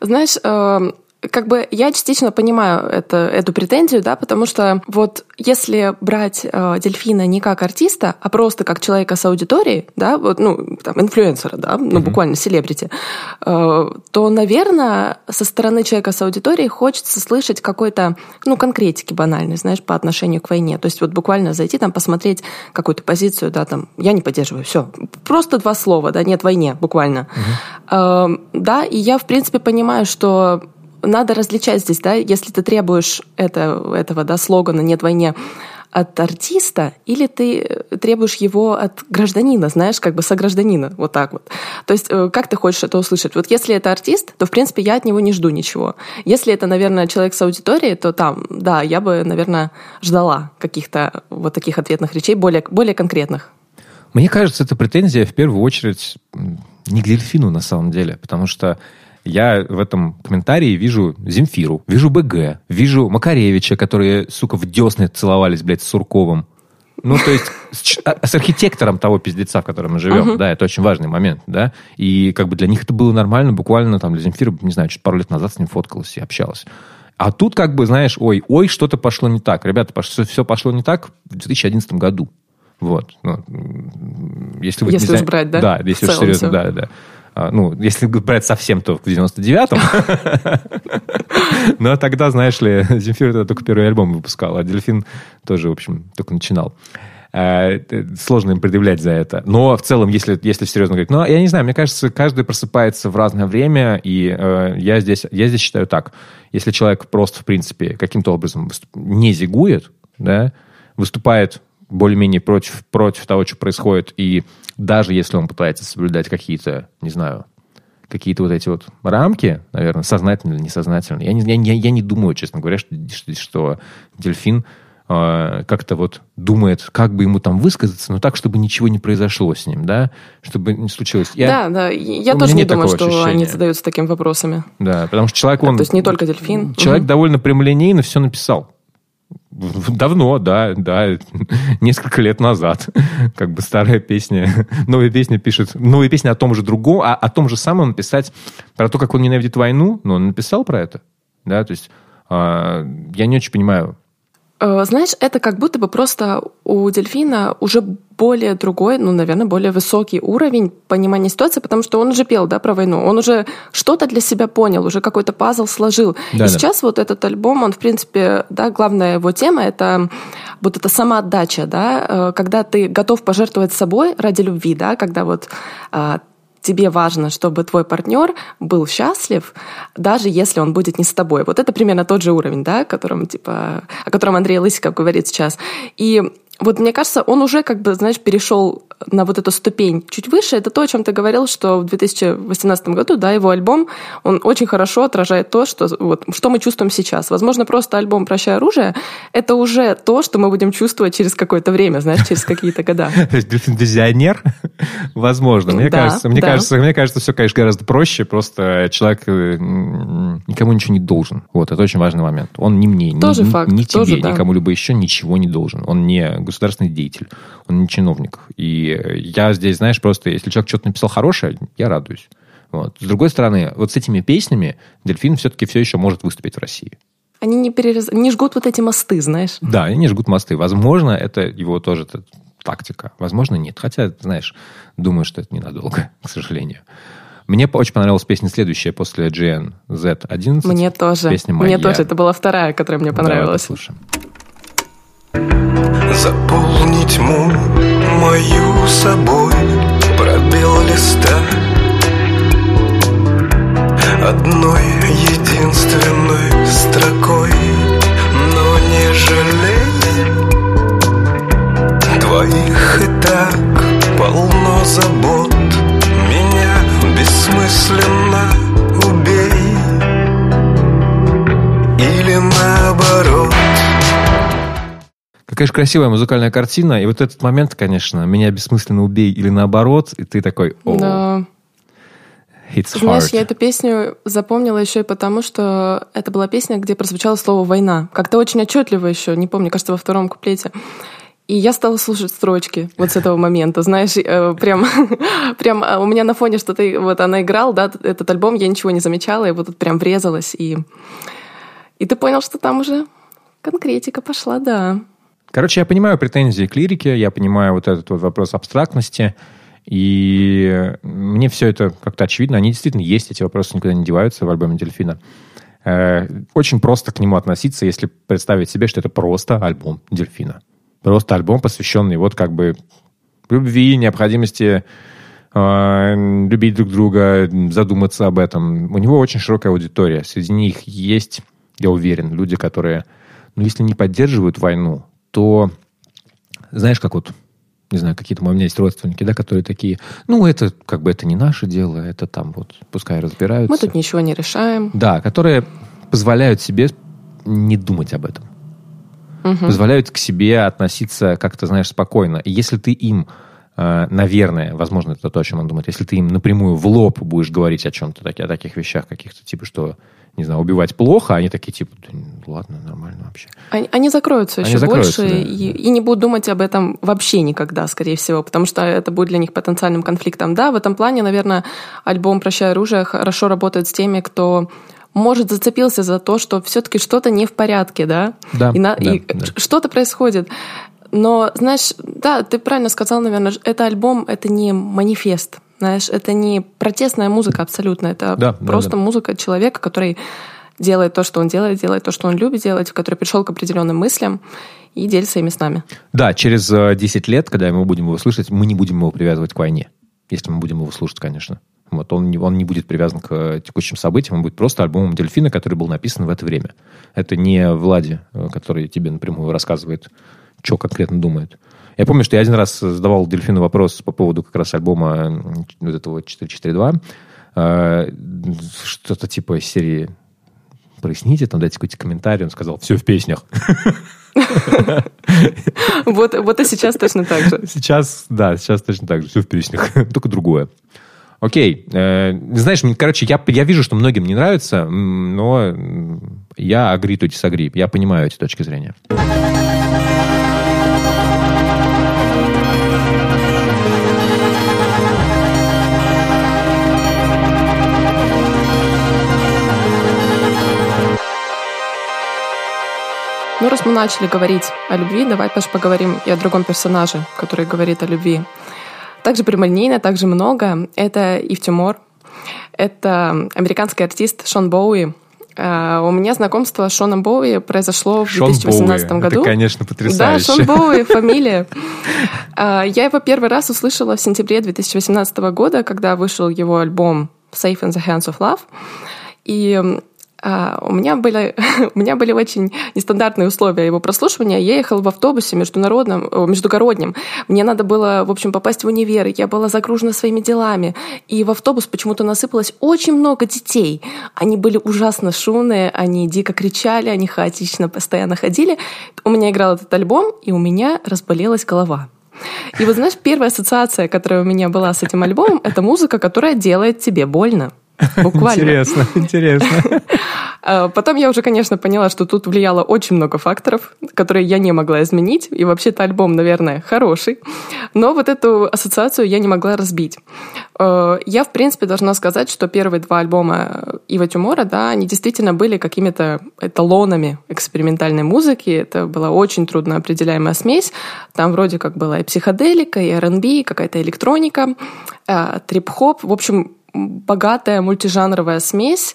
Знаешь, э, как бы я частично понимаю это, эту претензию, да, потому что вот если брать э, дельфина не как артиста, а просто как человека с аудиторией, да, вот, ну, там, инфлюенсера, да, ну, буквально селебрити, э, то, наверное, со стороны человека с аудиторией хочется слышать какой-то, ну, конкретики банальной, знаешь, по отношению к войне. То есть вот буквально зайти там, посмотреть какую-то позицию, да, там, я не поддерживаю, все. Просто два слова, да, нет войне, буквально. Э, да, и я, в принципе, понимаю, что надо различать здесь, да, если ты требуешь это, этого, да, слогана «нет войне» от артиста, или ты требуешь его от гражданина, знаешь, как бы согражданина, вот так вот. То есть э, как ты хочешь это услышать? Вот если это артист, то, в принципе, я от него не жду ничего. Если это, наверное, человек с аудиторией, то там, да, я бы, наверное, ждала каких-то вот таких ответных речей, более, более конкретных. Мне кажется, это претензия в первую очередь не к дельфину на самом деле, потому что я в этом комментарии вижу Земфиру, вижу БГ, вижу Макаревича, которые, сука, в десны целовались, блядь, с Сурковым. Ну, то есть с, а- с архитектором того пиздеца, в котором мы живем, да, это очень важный момент, да, и как бы для них это было нормально, буквально там для Земфиры, не знаю, чуть пару лет назад с ним фоткалась и общалась. А тут как бы, знаешь, ой, ой, что-то пошло не так. Ребята, все, все пошло не так в 2011 году. Вот. Ну, если вы Если уж брать, да? Да, если уж серьезно, всё. да, да. А, Ну, если брать совсем, то в 99-м. Но тогда, знаешь ли, Земфира тогда только первый альбом выпускал, а Дельфин тоже, в общем, только начинал. Э, Сложно им предъявлять за это. Но в целом, если, если серьезно говорить, ну, я не знаю, мне кажется, каждый просыпается в разное время, и э, я, здесь, я здесь считаю так. Если человек просто, в принципе, каким-то образом не зигует, да, выступает более-менее против, против того, что происходит, и даже если он пытается соблюдать какие-то, не знаю, какие-то вот эти вот рамки, наверное, сознательно или несознательно. Я не, я, я не думаю, честно говоря, что, что, что дельфин э, как-то вот думает, как бы ему там высказаться, но так, чтобы ничего не произошло с ним, да, чтобы не случилось. Я- Да, да. Я тоже не думаю, что они ощущения. задаются такими вопросами. Да, потому что человек, он... То есть не только дельфин. Человек Мгм. довольно прямолинейно все написал. Давно, да, да, несколько лет назад. Как бы старая песня, новая песня пишет, новая песня о том же другом, а о том же самом написать про то, как он ненавидит войну, но он написал про это, да, то есть а, я не очень понимаю. Э, Знаешь, это как будто бы просто у дельфина уже более другой, ну, наверное, более высокий уровень понимания ситуации, потому что он уже пел, да, про войну, он уже что-то для себя понял, уже какой-то пазл сложил. Да, И да. сейчас вот этот альбом, он, в принципе, да, главная его тема — это вот эта самоотдача, да, э, когда ты готов пожертвовать собой ради любви, да, когда вот а, тебе важно, чтобы твой партнер был счастлив, даже если он будет не с тобой. Вот это примерно тот же уровень, да, о котором, типа, о котором Андрей Лысиков говорит сейчас. И вот мне кажется, он уже как бы, знаешь, перешел на вот эту ступень чуть выше. Это то, о чем ты говорил, что в 2018 году, да, его альбом, он очень хорошо отражает то, что, вот, что мы чувствуем сейчас. Возможно, просто альбом «Прощай оружие» — это уже то, что мы будем чувствовать через какое-то время, знаешь, через какие-то года. Визионер? Возможно. Мне кажется, мне кажется, мне кажется, все, конечно, гораздо проще. Просто человек э, никому ничего не должен. Вот, это очень важный момент. Он ни мне, Тоже ни, факт, ни тебе, тоже да. кому-либо еще ничего не должен. Он не государственный деятель, он не чиновник. И э, я здесь, знаешь, просто, если человек что-то написал хорошее, я радуюсь. Вот. С другой стороны, вот с этими песнями Дельфин все-таки все еще может выступить в России. Они не, перерез... не жгут вот эти мосты, знаешь. Да, они жгут мосты. Возможно, это его тоже тактика. Возможно, нет. Хотя, знаешь, думаю, что это ненадолго, к сожалению. Мне очень понравилась песня следующая после GN Z11. Мне тоже. Песня Мне «Моя». тоже. Это была вторая, которая мне Давай понравилась. послушаем. Заполни тьму мою собой. Пробел листа. Одной единственной строкой. Но не жалей. Твоих и так полно забот. Меня бессмысленно убей. Или наоборот Же красивая музыкальная картина. И вот этот момент, конечно, меня бессмысленно убей или наоборот, и ты такой, о, Да. it's Знаешь, hard. я эту песню запомнила еще и потому, что это была песня, где прозвучало слово «война». Как-то очень отчетливо еще, не помню, кажется, во втором куплете. И я стала слушать строчки вот с этого момента, знаешь, э, прям, прям э, у меня на фоне что-то, вот она играла, да, этот альбом, я ничего не замечала, и вот тут прям врезалась, и, и ты понял, что там уже конкретика пошла, да. Короче, я понимаю претензии к лирике, я понимаю вот этот вот вопрос абстрактности, и мне все это как-то очевидно. Они действительно есть, эти вопросы никуда не деваются в альбоме «Дельфина». Э, Очень просто к нему относиться, если представить себе, что это просто альбом «Дельфина». Просто альбом, посвященный вот как бы любви, необходимости э, любить друг друга, задуматься об этом. У него очень широкая аудитория. Среди них есть, я уверен, люди, которые, ну, если не поддерживают войну, то, знаешь, как вот, не знаю, какие-то у меня есть родственники, да, которые такие, ну, это как бы это не наше дело, это там вот, пускай разбираются. Мы тут ничего не решаем. Да, которые позволяют себе не думать об этом. Позволяют к себе относиться как-то, знаешь, спокойно. И если ты им, наверное, возможно, это то, о чем он думает, если ты им напрямую в лоб будешь говорить о чем-то, о таких вещах каких-то, типа, что, не знаю, убивать плохо, они такие, типа, «Да, ладно, нормально вообще. Они, они закроются Они еще закроются, больше да. и, и не будут думать об этом вообще никогда, скорее всего, потому что это будет для них потенциальным конфликтом. Да, в этом плане, наверное, альбом «Прощай оружие» хорошо работает с теми, кто может, зацепился за то, что все-таки что-то не в порядке, да? Да, И, на- да, и да. что-то происходит. Но, знаешь, да, ты правильно сказал, наверное, это альбом, это не манифест, знаешь, это не протестная музыка абсолютно, это Да, да, просто да. музыка человека, который делает то, что он делает, делает то, что он любит делать, который пришел к определенным мыслям и делится ими с нами. Да, через э, 10 лет, когда мы будем его слышать, мы не будем его привязывать к войне. Если мы будем его слушать, конечно. Вот он, не- он не будет привязан к э, текущим событиям, он будет просто альбомом Дельфина, который был написан в это время. Это не Влади, э, который тебе напрямую рассказывает, что конкретно думает. Я помню, что я один раз задавал Дельфину вопрос по поводу как раз альбома вот этого 442. Э, Что-то типа из серии проясните, там дайте какой-то комментарий. Он сказал, все в песнях. Вот и сейчас точно так же. Сейчас, да, сейчас точно так же. Все в песнях. Только другое. Окей. Э, знаешь, короче, я, я вижу, что многим не нравится, но я agree to disagree. Я понимаю эти точки зрения. Ну, раз мы начали говорить о любви, давай, Паш, поговорим и о другом персонаже, который говорит о любви. Также прямолинейно, также много. Это Ив Тимур. Это американский артист Шон Боуи. Э, У меня знакомство с Шоном Боуи произошло в Шон 2018 Боуи. году. Это, конечно, Да, потрясающе. Шон Боуи, фамилия. А, Я его первый раз услышала в сентябре 2018 года, когда вышел его альбом Safe in the Hands of Love. И у меня были, у меня были очень нестандартные условия его прослушивания. Я ехала в автобусе международном, междугороднем. Мне надо было, в общем, попасть в универ. Я была загружена своими делами. И в автобус почему-то насыпалось очень много детей. Они были ужасно шумные, они дико кричали, они хаотично постоянно ходили. У меня играл этот альбом, и у меня разболелась голова. И вот знаешь, первая ассоциация, которая у меня была с этим альбомом, это музыка, которая делает тебе больно. Буквально. Интересно, интересно. А Потом я уже, конечно, поняла, что тут влияло очень много факторов, которые я не могла изменить. И вообще-то альбом, наверное, хороший. Но вот эту ассоциацию я не могла разбить. Э, Я, в принципе, должна сказать, что первые два альбома Ива Тюмора, да, они действительно были какими-то эталонами экспериментальной музыки. Это была очень трудно определяемая смесь. Там вроде как была и психоделика, и R&B, и какая-то электроника, э, трип-хоп. В общем, богатая мультижанровая смесь.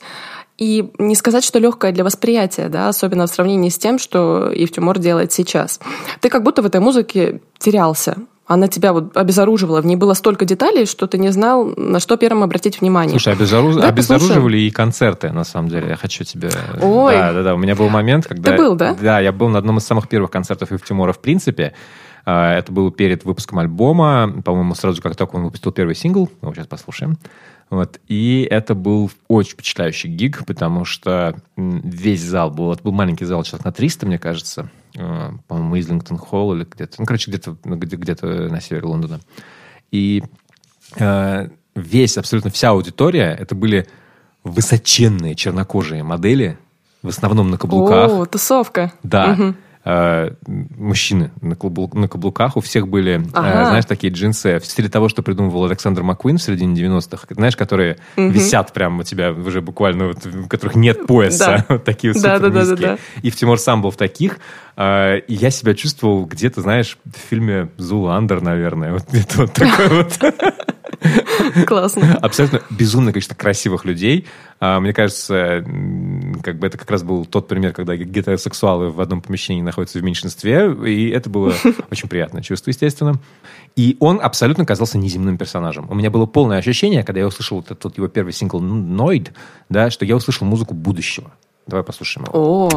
И не сказать, что легкая для восприятия, да, особенно в сравнении с тем, что Ив Тюмор делает сейчас. Ты как будто в этой музыке терялся. Она тебя вот обезоруживала. В ней было столько деталей, что ты не знал, на что первым обратить внимание. Слушай, обезоруж- Давай обезоруживали и концерты, на самом деле. Я хочу тебе... Ой. Да, да, да. У меня был момент, когда... Ты был, да? Да, я был на одном из самых первых концертов Ив Тимура в принципе. А, Это было перед выпуском альбома. По-моему, сразу как только он выпустил первый сингл. Его сейчас послушаем. Вот. И это был очень впечатляющий гиг, потому что весь зал был... Это был маленький зал, человек на 300, мне кажется. Э, По-моему, Излингтон Холл или где-то... Ну, короче, где-то ну, где- где-то на севере Лондона. И э, весь, абсолютно вся аудитория, это были высоченные чернокожие модели, в основном на каблуках. О, тусовка. Да. Мгм. Э, мужчины на, каблу- на каблуках, у всех были, э, Ага. знаешь, такие джинсы в стиле того, что придумывал Александр Маккуин в середине 90-х, знаешь, которые висят прямо у тебя уже буквально, вот, у которых нет пояса, Да. вот такие Да, супер да, да, да, низкие. да. И в Тимур сам был в таких. Э, И я себя чувствовал где-то, знаешь, в фильме Зуландер, наверное. Вот где-то вот такой вот. Классно. Абсолютно безумное количество красивых людей. А, Мне кажется, как бы это как раз был тот пример, когда гетеросексуалы в одном помещении находятся в меньшинстве, и это было очень приятное чувство, естественно. И он абсолютно казался неземным персонажем. У меня было полное ощущение, когда я услышал вот этот вот его первый сингл «Ноид», да, что я услышал музыку будущего. Давай послушаем его. О,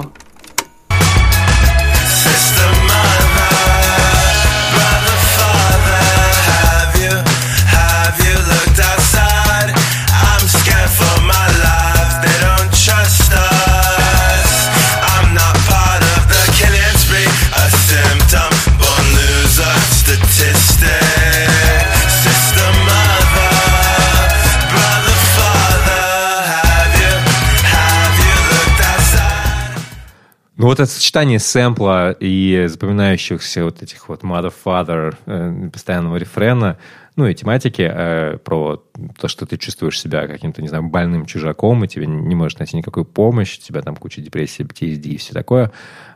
Ну вот это сочетание сэмпла и запоминающихся вот этих вот mother, father, э, постоянного рефрена, ну и тематики э, про то, что ты чувствуешь себя каким-то, не знаю, больным чужаком, и тебе не можешь найти никакую помощь, у тебя там куча депрессии, PTSD и все такое.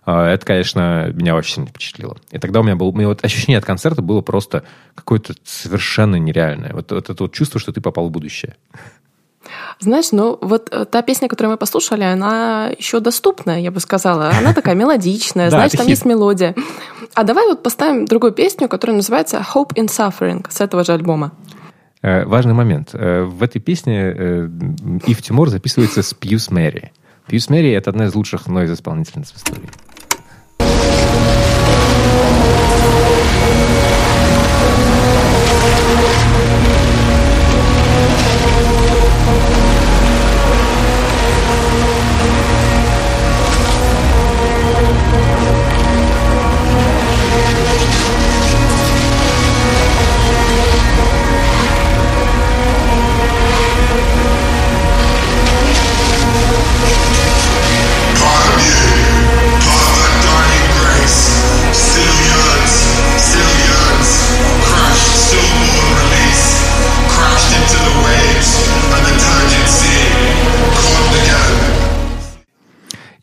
Э, это, конечно, меня очень сильно впечатлило. И тогда у меня было, у меня вот ощущение от концерта было просто какое-то совершенно нереальное. Вот, вот это вот чувство, что ты попал в будущее. Знаешь, ну вот э, та песня, которую мы послушали, она еще доступная, я бы сказала. Она такая мелодичная, знаешь, там есть мелодия. А давай вот поставим другую песню, которая называется Hope in Suffering с этого же альбома. Э, Важный момент. Э, В этой песне Ив Тимур записывается с Пьюс Мэри. Пьюс Мэри — это одна из лучших нойз-исполнительниц в истории.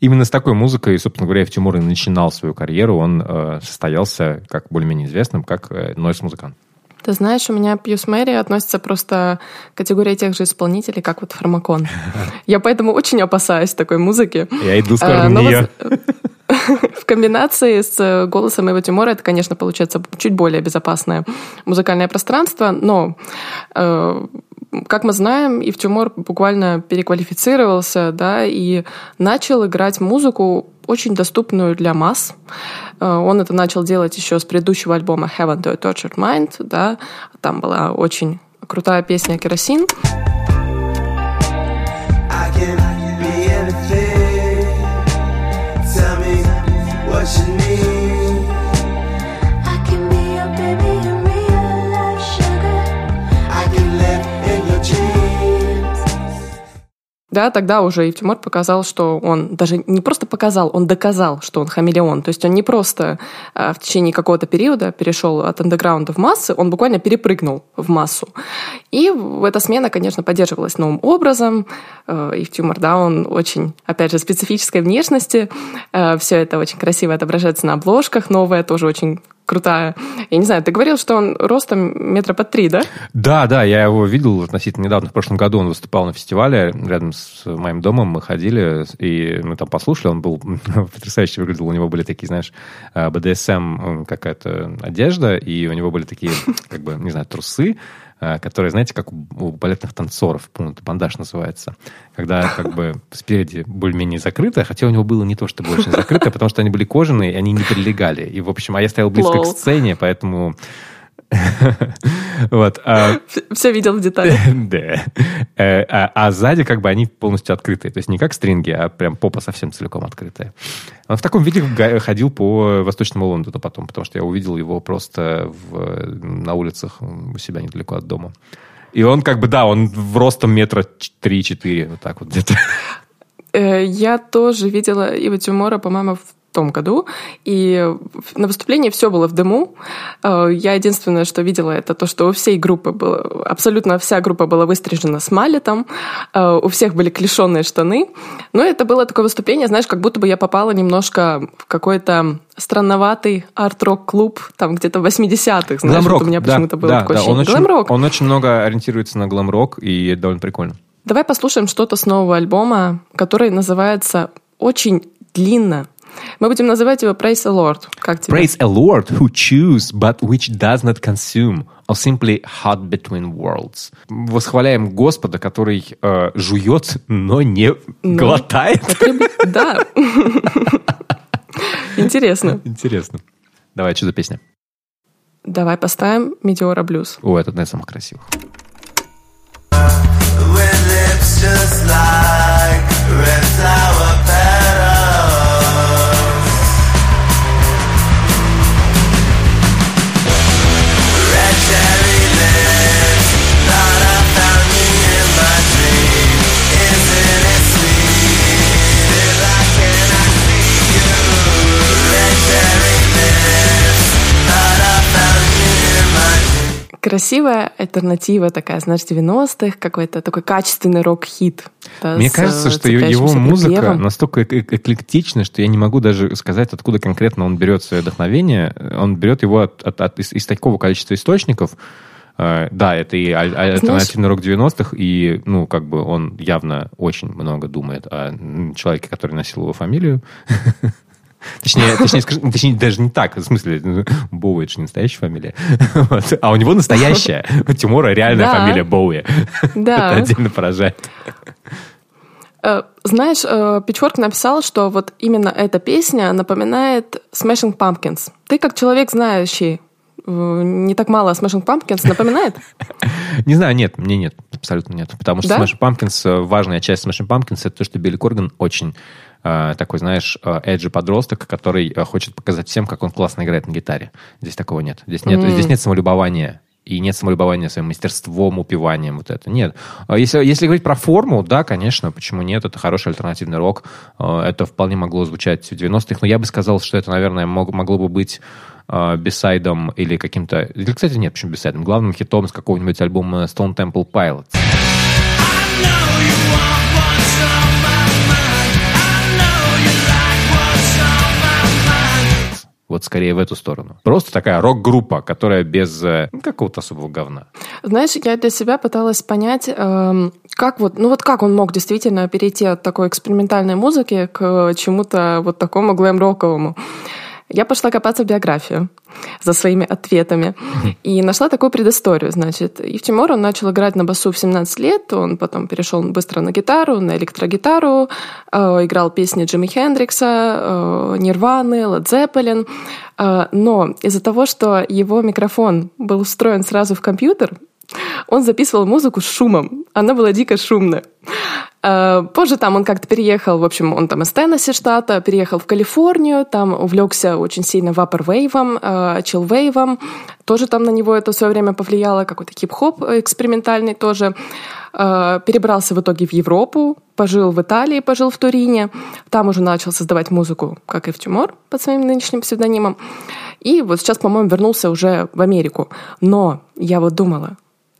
Именно с такой музыкой, собственно говоря, Тимур и начинал свою карьеру. Он э, состоялся, как более-менее известным, как э, нойз-музыкант. Ты знаешь, у меня Пьюс Мэри относится просто к категории тех же исполнителей, как вот Фармакон. Я поэтому очень опасаюсь такой музыки. Я иду в но нее. вот, В комбинации с э, голосом Эва Тимура это, конечно, получается чуть более безопасное музыкальное пространство, но э, как мы знаем, Ив Тимур буквально переквалифицировался, да, и начал играть музыку очень доступную для масс. Э, Он это начал делать еще с предыдущего альбома Heaven to a Tortured Mind, да, там была очень крутая песня «Керосин». I can be anything. Tell me what you. Да, тогда уже Ив Тимур показал, что он даже не просто показал, он доказал, что он хамелеон. То есть он не просто а, в течение какого-то периода перешел от андеграунда в массы, он буквально перепрыгнул в массу. И эта смена, конечно, поддерживалась новым образом. Э, Ив Тимур, да, он очень, опять же, специфической внешности. Все это очень красиво отображается на обложках. Новая тоже очень крутая. Я не знаю, ты говорил, что он ростом метра под три, да? Да, да, я его видел относительно недавно. В прошлом году он выступал на фестивале рядом с моим домом. Мы ходили, и мы там послушали. Он был потрясающе выглядел. У него были такие, знаешь, э, БДСМ какая-то одежда, и у него были такие, как бы, не знаю, трусы, э, которые, знаете, как у балетных танцоров, это бандаж называется, когда как бы спереди более-менее закрыто, хотя у него было не то, чтобы очень закрыто, потому что они были кожаные, и они не прилегали. И, в общем, а я стоял близко к Лол. сцене, поэтому... Вот. а, Все видел в деталях. Да. Э, А а сзади как бы они полностью открытые. То есть не как стринги, а прям попа совсем целиком открытая. Он в таком виде ходил по Восточному Лондону потом, потому что я увидел его просто на улицах у себя недалеко от дома. И он как бы, да, он в ростом метра 3-4, вот так вот где-то. Э, Я тоже видела Ива Тимура, по-моему, в том году, и на выступлении все было в дыму. Э, Я единственное, что видела, это то, что у всей группы было, абсолютно вся группа была выстрижена с малетом, э, у всех были клешенные штаны. Но это было такое выступление, знаешь, как будто бы я попала немножко в какой-то странноватый арт-рок-клуб, там где-то в 80-х, знаешь, вот у меня да, почему-то было да, такое да, он ощущение. очень, Глэм-рок. он очень много ориентируется на глэм-рок, и это довольно прикольно. Давай послушаем что-то с нового альбома, который называется очень длинно. Мы будем называть его Praise the Lord. Как тебе? Praise a Lord who choose, but which does not consume, or simply hot between worlds. Восхваляем Господа, который э, жует, но не Но- глотает. Потреб- Да. Интересно. Интересно. Давай, что за песня? Давай поставим Метеора Блюз. О, это одна из самых красивых. Just like red flower Красивая альтернатива такая, знаешь, 90-х, какой-то такой качественный рок-хит. да, Мне кажется, что его музыка припевом. настолько эк- эк- эклектична, что я не могу даже сказать, откуда конкретно он берет свое вдохновение. Он берет его от, от- от- из, из такого количества источников. Э, Да, это и аль- аль- альтернативный рок 90-х, и, ну, как бы он явно очень много думает о человеке, который носил его фамилию. Точнее, точнее, скажи- точнее, даже не так. В смысле, ну, Боуи это же не настоящая фамилия. Вот. А у него настоящая. У Тимура реальная Да. фамилия Боуи. Да. Это отдельно поражает. Э, Знаешь, э, Pitchfork написал, что вот именно эта песня напоминает Smashing Pumpkins. Ты как человек, знающий э, не так мало Smashing Pumpkins, напоминает? Не знаю, нет, мне нет, абсолютно нет. Потому что Да? Smashing Pumpkins, э, важная часть Smashing Pumpkins, это то, что Билли Корган очень э, такой, знаешь, э, эджи подросток, который э, хочет показать всем, как он классно играет на гитаре. Здесь такого нет. Здесь нет, М. здесь нет самолюбования. И нет самолюбования своим мастерством, упиванием, вот это. Нет. А Если, если говорить про форму, да, конечно, почему нет, это хороший альтернативный рок. Э, Это вполне могло звучать в 90-х, но я бы сказал, что это, наверное, мог- могло бы быть э, бисайдом или каким-то... Или, кстати, нет, почему бисайдом? Главным хитом с какого-нибудь альбома Stone Temple Pilots. Вот скорее в эту сторону. Просто такая рок-группа, которая без э, ну, какого-то особого говна. Знаешь, я для себя пыталась понять, эм, как вот, ну вот как он мог действительно перейти от такой экспериментальной музыки к чему-то вот такому глэм-роковому. Я пошла копаться в биографию за своими ответами и нашла такую предысторию, значит. И в Тимур он начал играть на басу в 17 лет, он потом перешел быстро на гитару, на электрогитару, э, играл песни Джимми Хендрикса, э, Нирваны, Лед Зеппелин. Э, но из-за того, что его микрофон был устроен сразу в компьютер, он записывал музыку с шумом. Она была дико шумная. Э, Позже там он как-то переехал, в общем, он там из Теннесси штата, переехал в Калифорнию, там увлекся очень сильно вапорвейвом, чиллвейвом. Тоже там на него это в свое время повлияло, какой-то хип-хоп экспериментальный тоже. Э, Перебрался в итоге в Европу, пожил в Италии, пожил в Турине. Там уже начал создавать музыку, как и в Тюмор, под своим нынешним псевдонимом. И вот сейчас, по-моему, вернулся уже в Америку. Но я вот думала,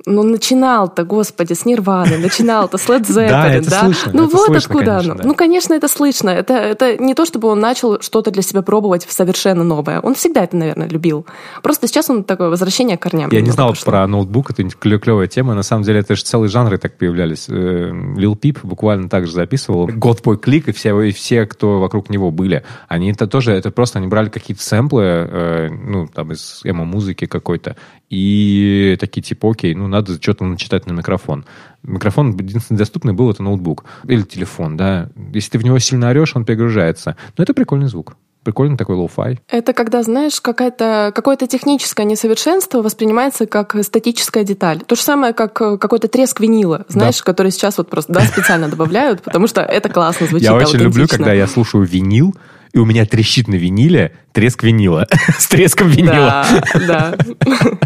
ну, начинал-то, господи, с Нирваны, начинал-то с Led Zeppelin, Да, это слышно, Ну, это вот слышно, откуда конечно, оно. да. Ну, конечно, это слышно. Это, это не то, чтобы он начал что-то для себя пробовать в совершенно новое. Он всегда это, наверное, любил. Просто сейчас он такое возвращение к корням. Я не знал пошло. про ноутбук, это клевая тема. На самом деле, это же целые жанры так появлялись. Лил Пип буквально так же записывал. GothBoiClique и все, и все, кто вокруг него были. Они это тоже, это просто они брали какие-то сэмплы, э, ну, там, из эмо-музыки какой-то, и такие типа, окей, ну, надо что-то начитать на микрофон. Микрофон единственный доступный был, это ноутбук. Или телефон, да. Если ты в него сильно орешь, он перегружается. Но это прикольный звук. Прикольный такой lo-fi. Это когда, знаешь, какая-то, какое-то техническое несовершенство воспринимается как статическая деталь. То же самое, как э, какой-то треск винила, знаешь, который сейчас вот просто да, специально добавляют, потому что это классно звучит, Я очень люблю, когда я слушаю винил, и у меня трещит на виниле треск винила. С треском винила. Да, да.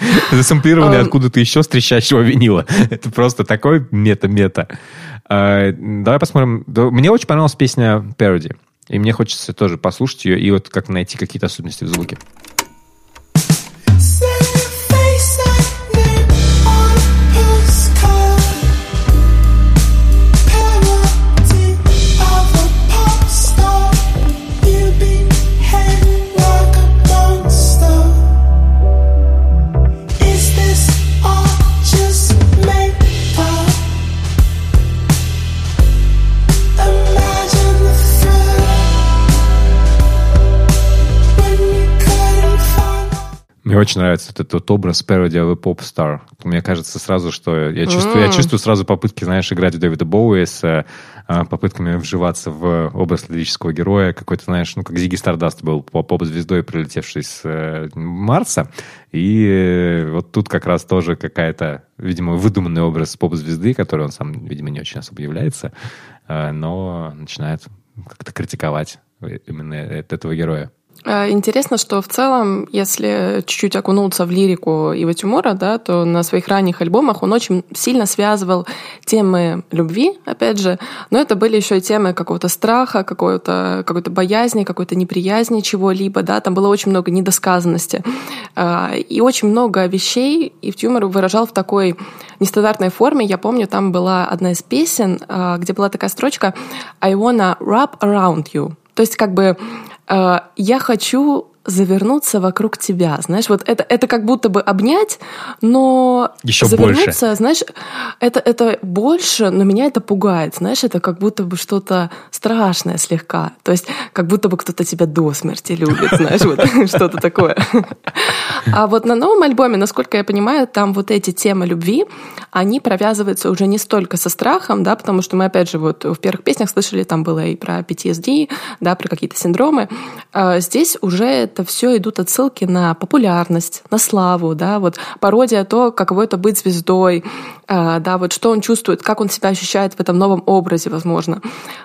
Засэмплированный А, откуда-то еще с трещащего винила. Это просто такой мета-мета. А, Давай посмотрим. Мне очень понравилась песня Parody. И мне хочется тоже послушать ее и вот как найти какие-то особенности в звуке. Мне очень нравится вот этот образ pop star. Мне кажется сразу, что я чувствую, я М. чувствую сразу попытки, знаешь, играть в Дэвида Боуи с э, а, попытками вживаться в образ лирического героя. Какой-то, знаешь, ну, как Зиги Стардаст был по поп-звездой, прилетевший с э, Марса. И э, вот тут как раз тоже какая-то, видимо, выдуманный образ поп-звезды, который он сам, видимо, не очень особо является, но начинает как-то критиковать именно этого героя. Э, Интересно, что в целом, если чуть-чуть окунуться в лирику Ива Тимура, да, то на своих ранних альбомах он очень сильно связывал темы любви, опять же, но это были еще и темы какого-то страха, какой-то какой боязни, какой-то неприязни чего-либо, да, там было очень много недосказанности. Э, И очень много вещей Ив Тимур выражал в такой нестандартной форме. Я помню, там была одна из песен, э, где была такая строчка «I wanna wrap around you». То есть как бы я хочу завернуться вокруг тебя, знаешь, вот это, это как будто бы обнять, но Еще завернуться, знаешь, это, это больше, но меня это пугает, знаешь, это как будто бы что-то страшное слегка, то есть как будто бы кто-то тебя до смерти любит, знаешь, вот что-то такое. А вот на новом альбоме, насколько я понимаю, там вот эти темы любви, они провязываются уже не столько со страхом, да, потому что мы, опять же, вот в первых песнях слышали, там было и про PTSD, да, про какие-то синдромы. А Здесь уже это все идут отсылки на популярность, на славу, да, вот пародия то, каково это быть звездой, а, да, вот что он чувствует, как он себя ощущает в этом новом образе, возможно.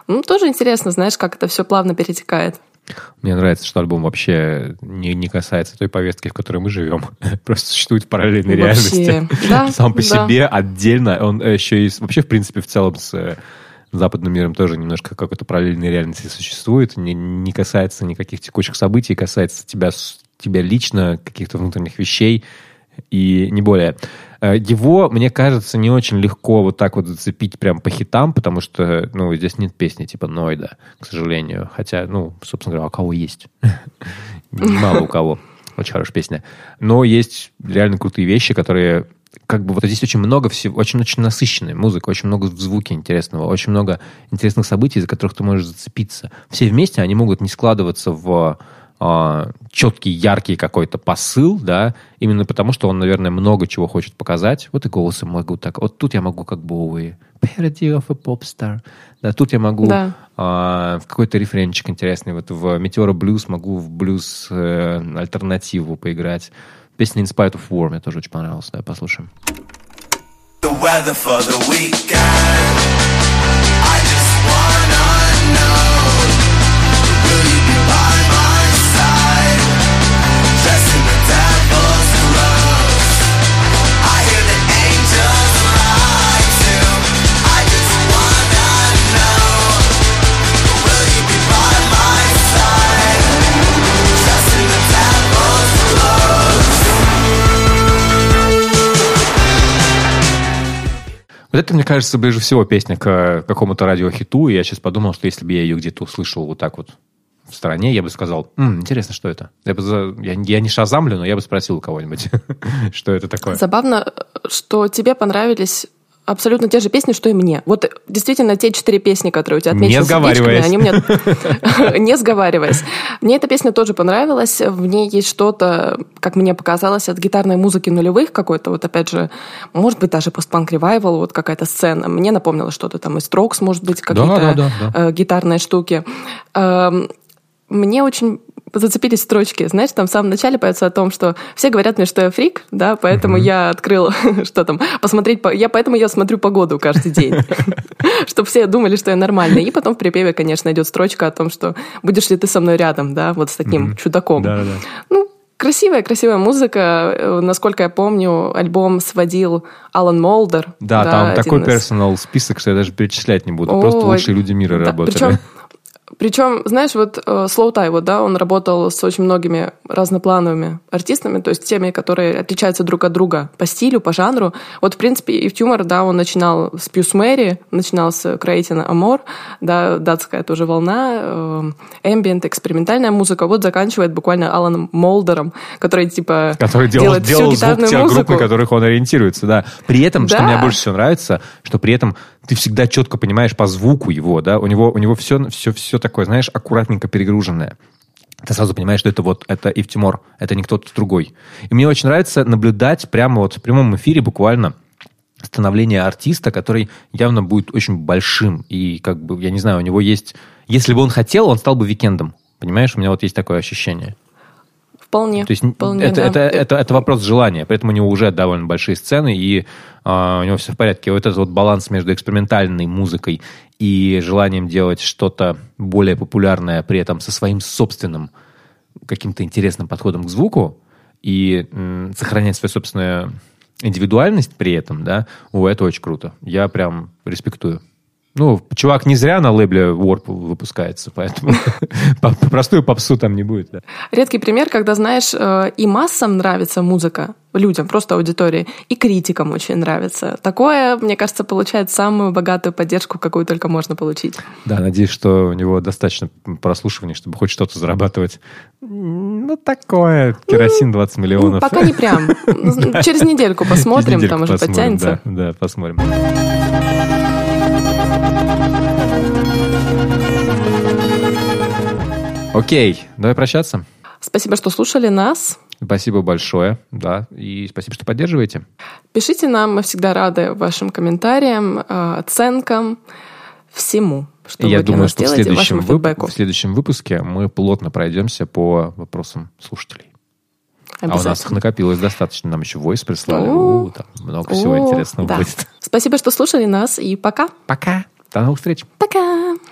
Ну, тоже интересно, знаешь, как это все плавно перетекает. Мне нравится, что альбом вообще не, не касается той повестки, в которой мы живем. Просто существует в параллельной Вообще, реальности. да, Сам по да. себе отдельно. Он еще и... Вообще, в принципе, в целом с э, западным миром тоже немножко какой-то параллельной реальности существует. Не, не касается никаких текущих событий, касается тебя, тебя лично, каких-то внутренних вещей и не более. Э, Его, мне кажется, не очень легко вот так вот зацепить прям по хитам, потому что, ну, здесь нет песни типа Нойда, к сожалению. Хотя, ну, собственно говоря, у кого есть? Мало у кого. Очень хорошая песня. Но есть реально крутые вещи, которые как бы вот здесь очень много всего, очень-очень насыщенная музыка, очень много звуки интересного, очень много интересных событий, за которых ты можешь зацепиться. Все вместе они могут не складываться в а, четкий, яркий какой-то посыл, да, именно потому, что он, наверное, много чего хочет показать. Вот и голосом могу так. Вот тут я могу как Боуи. Parody of a pop star. Да, тут я могу Да. а, в какой-то рефренчик интересный. Вот в Метеора Блюз могу в блюз э, альтернативу поиграть. Песня In Spite of War мне тоже очень понравилась. Да, послушаем. the weather for the weekend. Вот это, мне кажется, ближе всего песня к какому-то радиохиту. И я сейчас подумал, что если бы я ее где-то услышал вот так вот в стороне, я бы сказал, «М, интересно, что это? Я, бы за- я, я не шазамлю, но я бы спросил у кого-нибудь, что это такое. Забавно, что тебе понравились абсолютно те же песни, что и мне. Вот действительно те четыре песни, которые у тебя Не отмечены сердечками, сговариваясь. они мне... Не сговариваясь. Мне эта песня тоже понравилась. В ней есть что-то, как мне показалось, от гитарной музыки нулевых какой-то, вот опять же, может быть, даже постпанк ревайвал, вот какая-то сцена. Мне напомнило что-то там из Strokes, может быть, какие-то э, гитарные штуки. Эм, Мне очень зацепились строчки. Знаешь, там в самом начале поется о том, что все говорят мне, что я фрик, да, поэтому я открыл, что там, посмотреть, по- я поэтому я смотрю погоду каждый день, чтобы все думали, что я нормальный. И потом в припеве, конечно, идет строчка о том, что будешь ли ты со мной рядом, да, вот с таким чудаком. Да-да-да. Ну, красивая, красивая музыка. Э, Насколько я помню, альбом сводил Алан Молдер. Да, там один такой из- персонал список, что я даже перечислять не буду. Просто Ой, лучшие люди мира да, работали. Причем, причем, знаешь, вот э, Slowthai, вот, да, он работал с очень многими разноплановыми артистами, то есть теми, которые отличаются друг от друга по стилю, по жанру. Вот, в принципе, Yves Tumor, да, он начинал с Puce Mary, начинал с Croatian Amor, да, датская тоже волна, эмбиент, экспериментальная музыка, вот заканчивает буквально Аланом Молдером, который, типа, Который делал, делает делал всю звук гитарную тех групп, музыку. на которых он ориентируется, да. При этом, что Да. мне больше всего нравится, что при этом ты всегда четко понимаешь по звуку его, да, у него, у него все, все, все такое, знаешь, аккуратненько перегруженное. Ты сразу понимаешь, что это вот, это Ивтимор, это не кто-то другой. И мне очень нравится наблюдать прямо вот в прямом эфире буквально становление артиста, который явно будет очень большим. И как бы, я не знаю, у него есть... Если бы он хотел, он стал бы викендом. Понимаешь, у меня вот есть такое ощущение. Вполне, То есть вполне, это, да. это, это, это вопрос желания. Поэтому у него уже довольно большие сцены, и а, у него все в порядке. Вот этот вот баланс между экспериментальной музыкой и желанием делать что-то более популярное, при этом со своим собственным каким-то интересным подходом к звуку и м, сохранять свою собственную индивидуальность при этом, да, о, это очень круто. Я прям респектую. Ну, чувак не зря на лейбле Warp выпускается, поэтому по- простую попсу там не будет. да. Редкий пример, когда, знаешь, э, и массам нравится музыка, людям, просто аудитории, и критикам очень нравится. Такое, мне кажется, получает самую богатую поддержку, какую только можно получить. Да, надеюсь, что у него достаточно прослушиваний, чтобы хоть что-то зарабатывать. Ну, такое. Керосин 20 Ну, миллионов. пока не прям. Через недельку посмотрим, там уже подтянется. Да, посмотрим. Окей, давай прощаться. Спасибо, что слушали нас. Спасибо большое, да, и спасибо, что поддерживаете. Пишите нам, мы всегда рады вашим комментариям, э, оценкам, всему, что И я вы думаю, что в следующем, вып- в следующем выпуске мы плотно пройдемся по вопросам слушателей. А у нас их накопилось достаточно. Нам еще войс прислали. О, там много всего интересного будет. Спасибо, что слушали нас, и пока. Пока. До новых встреч. Пока.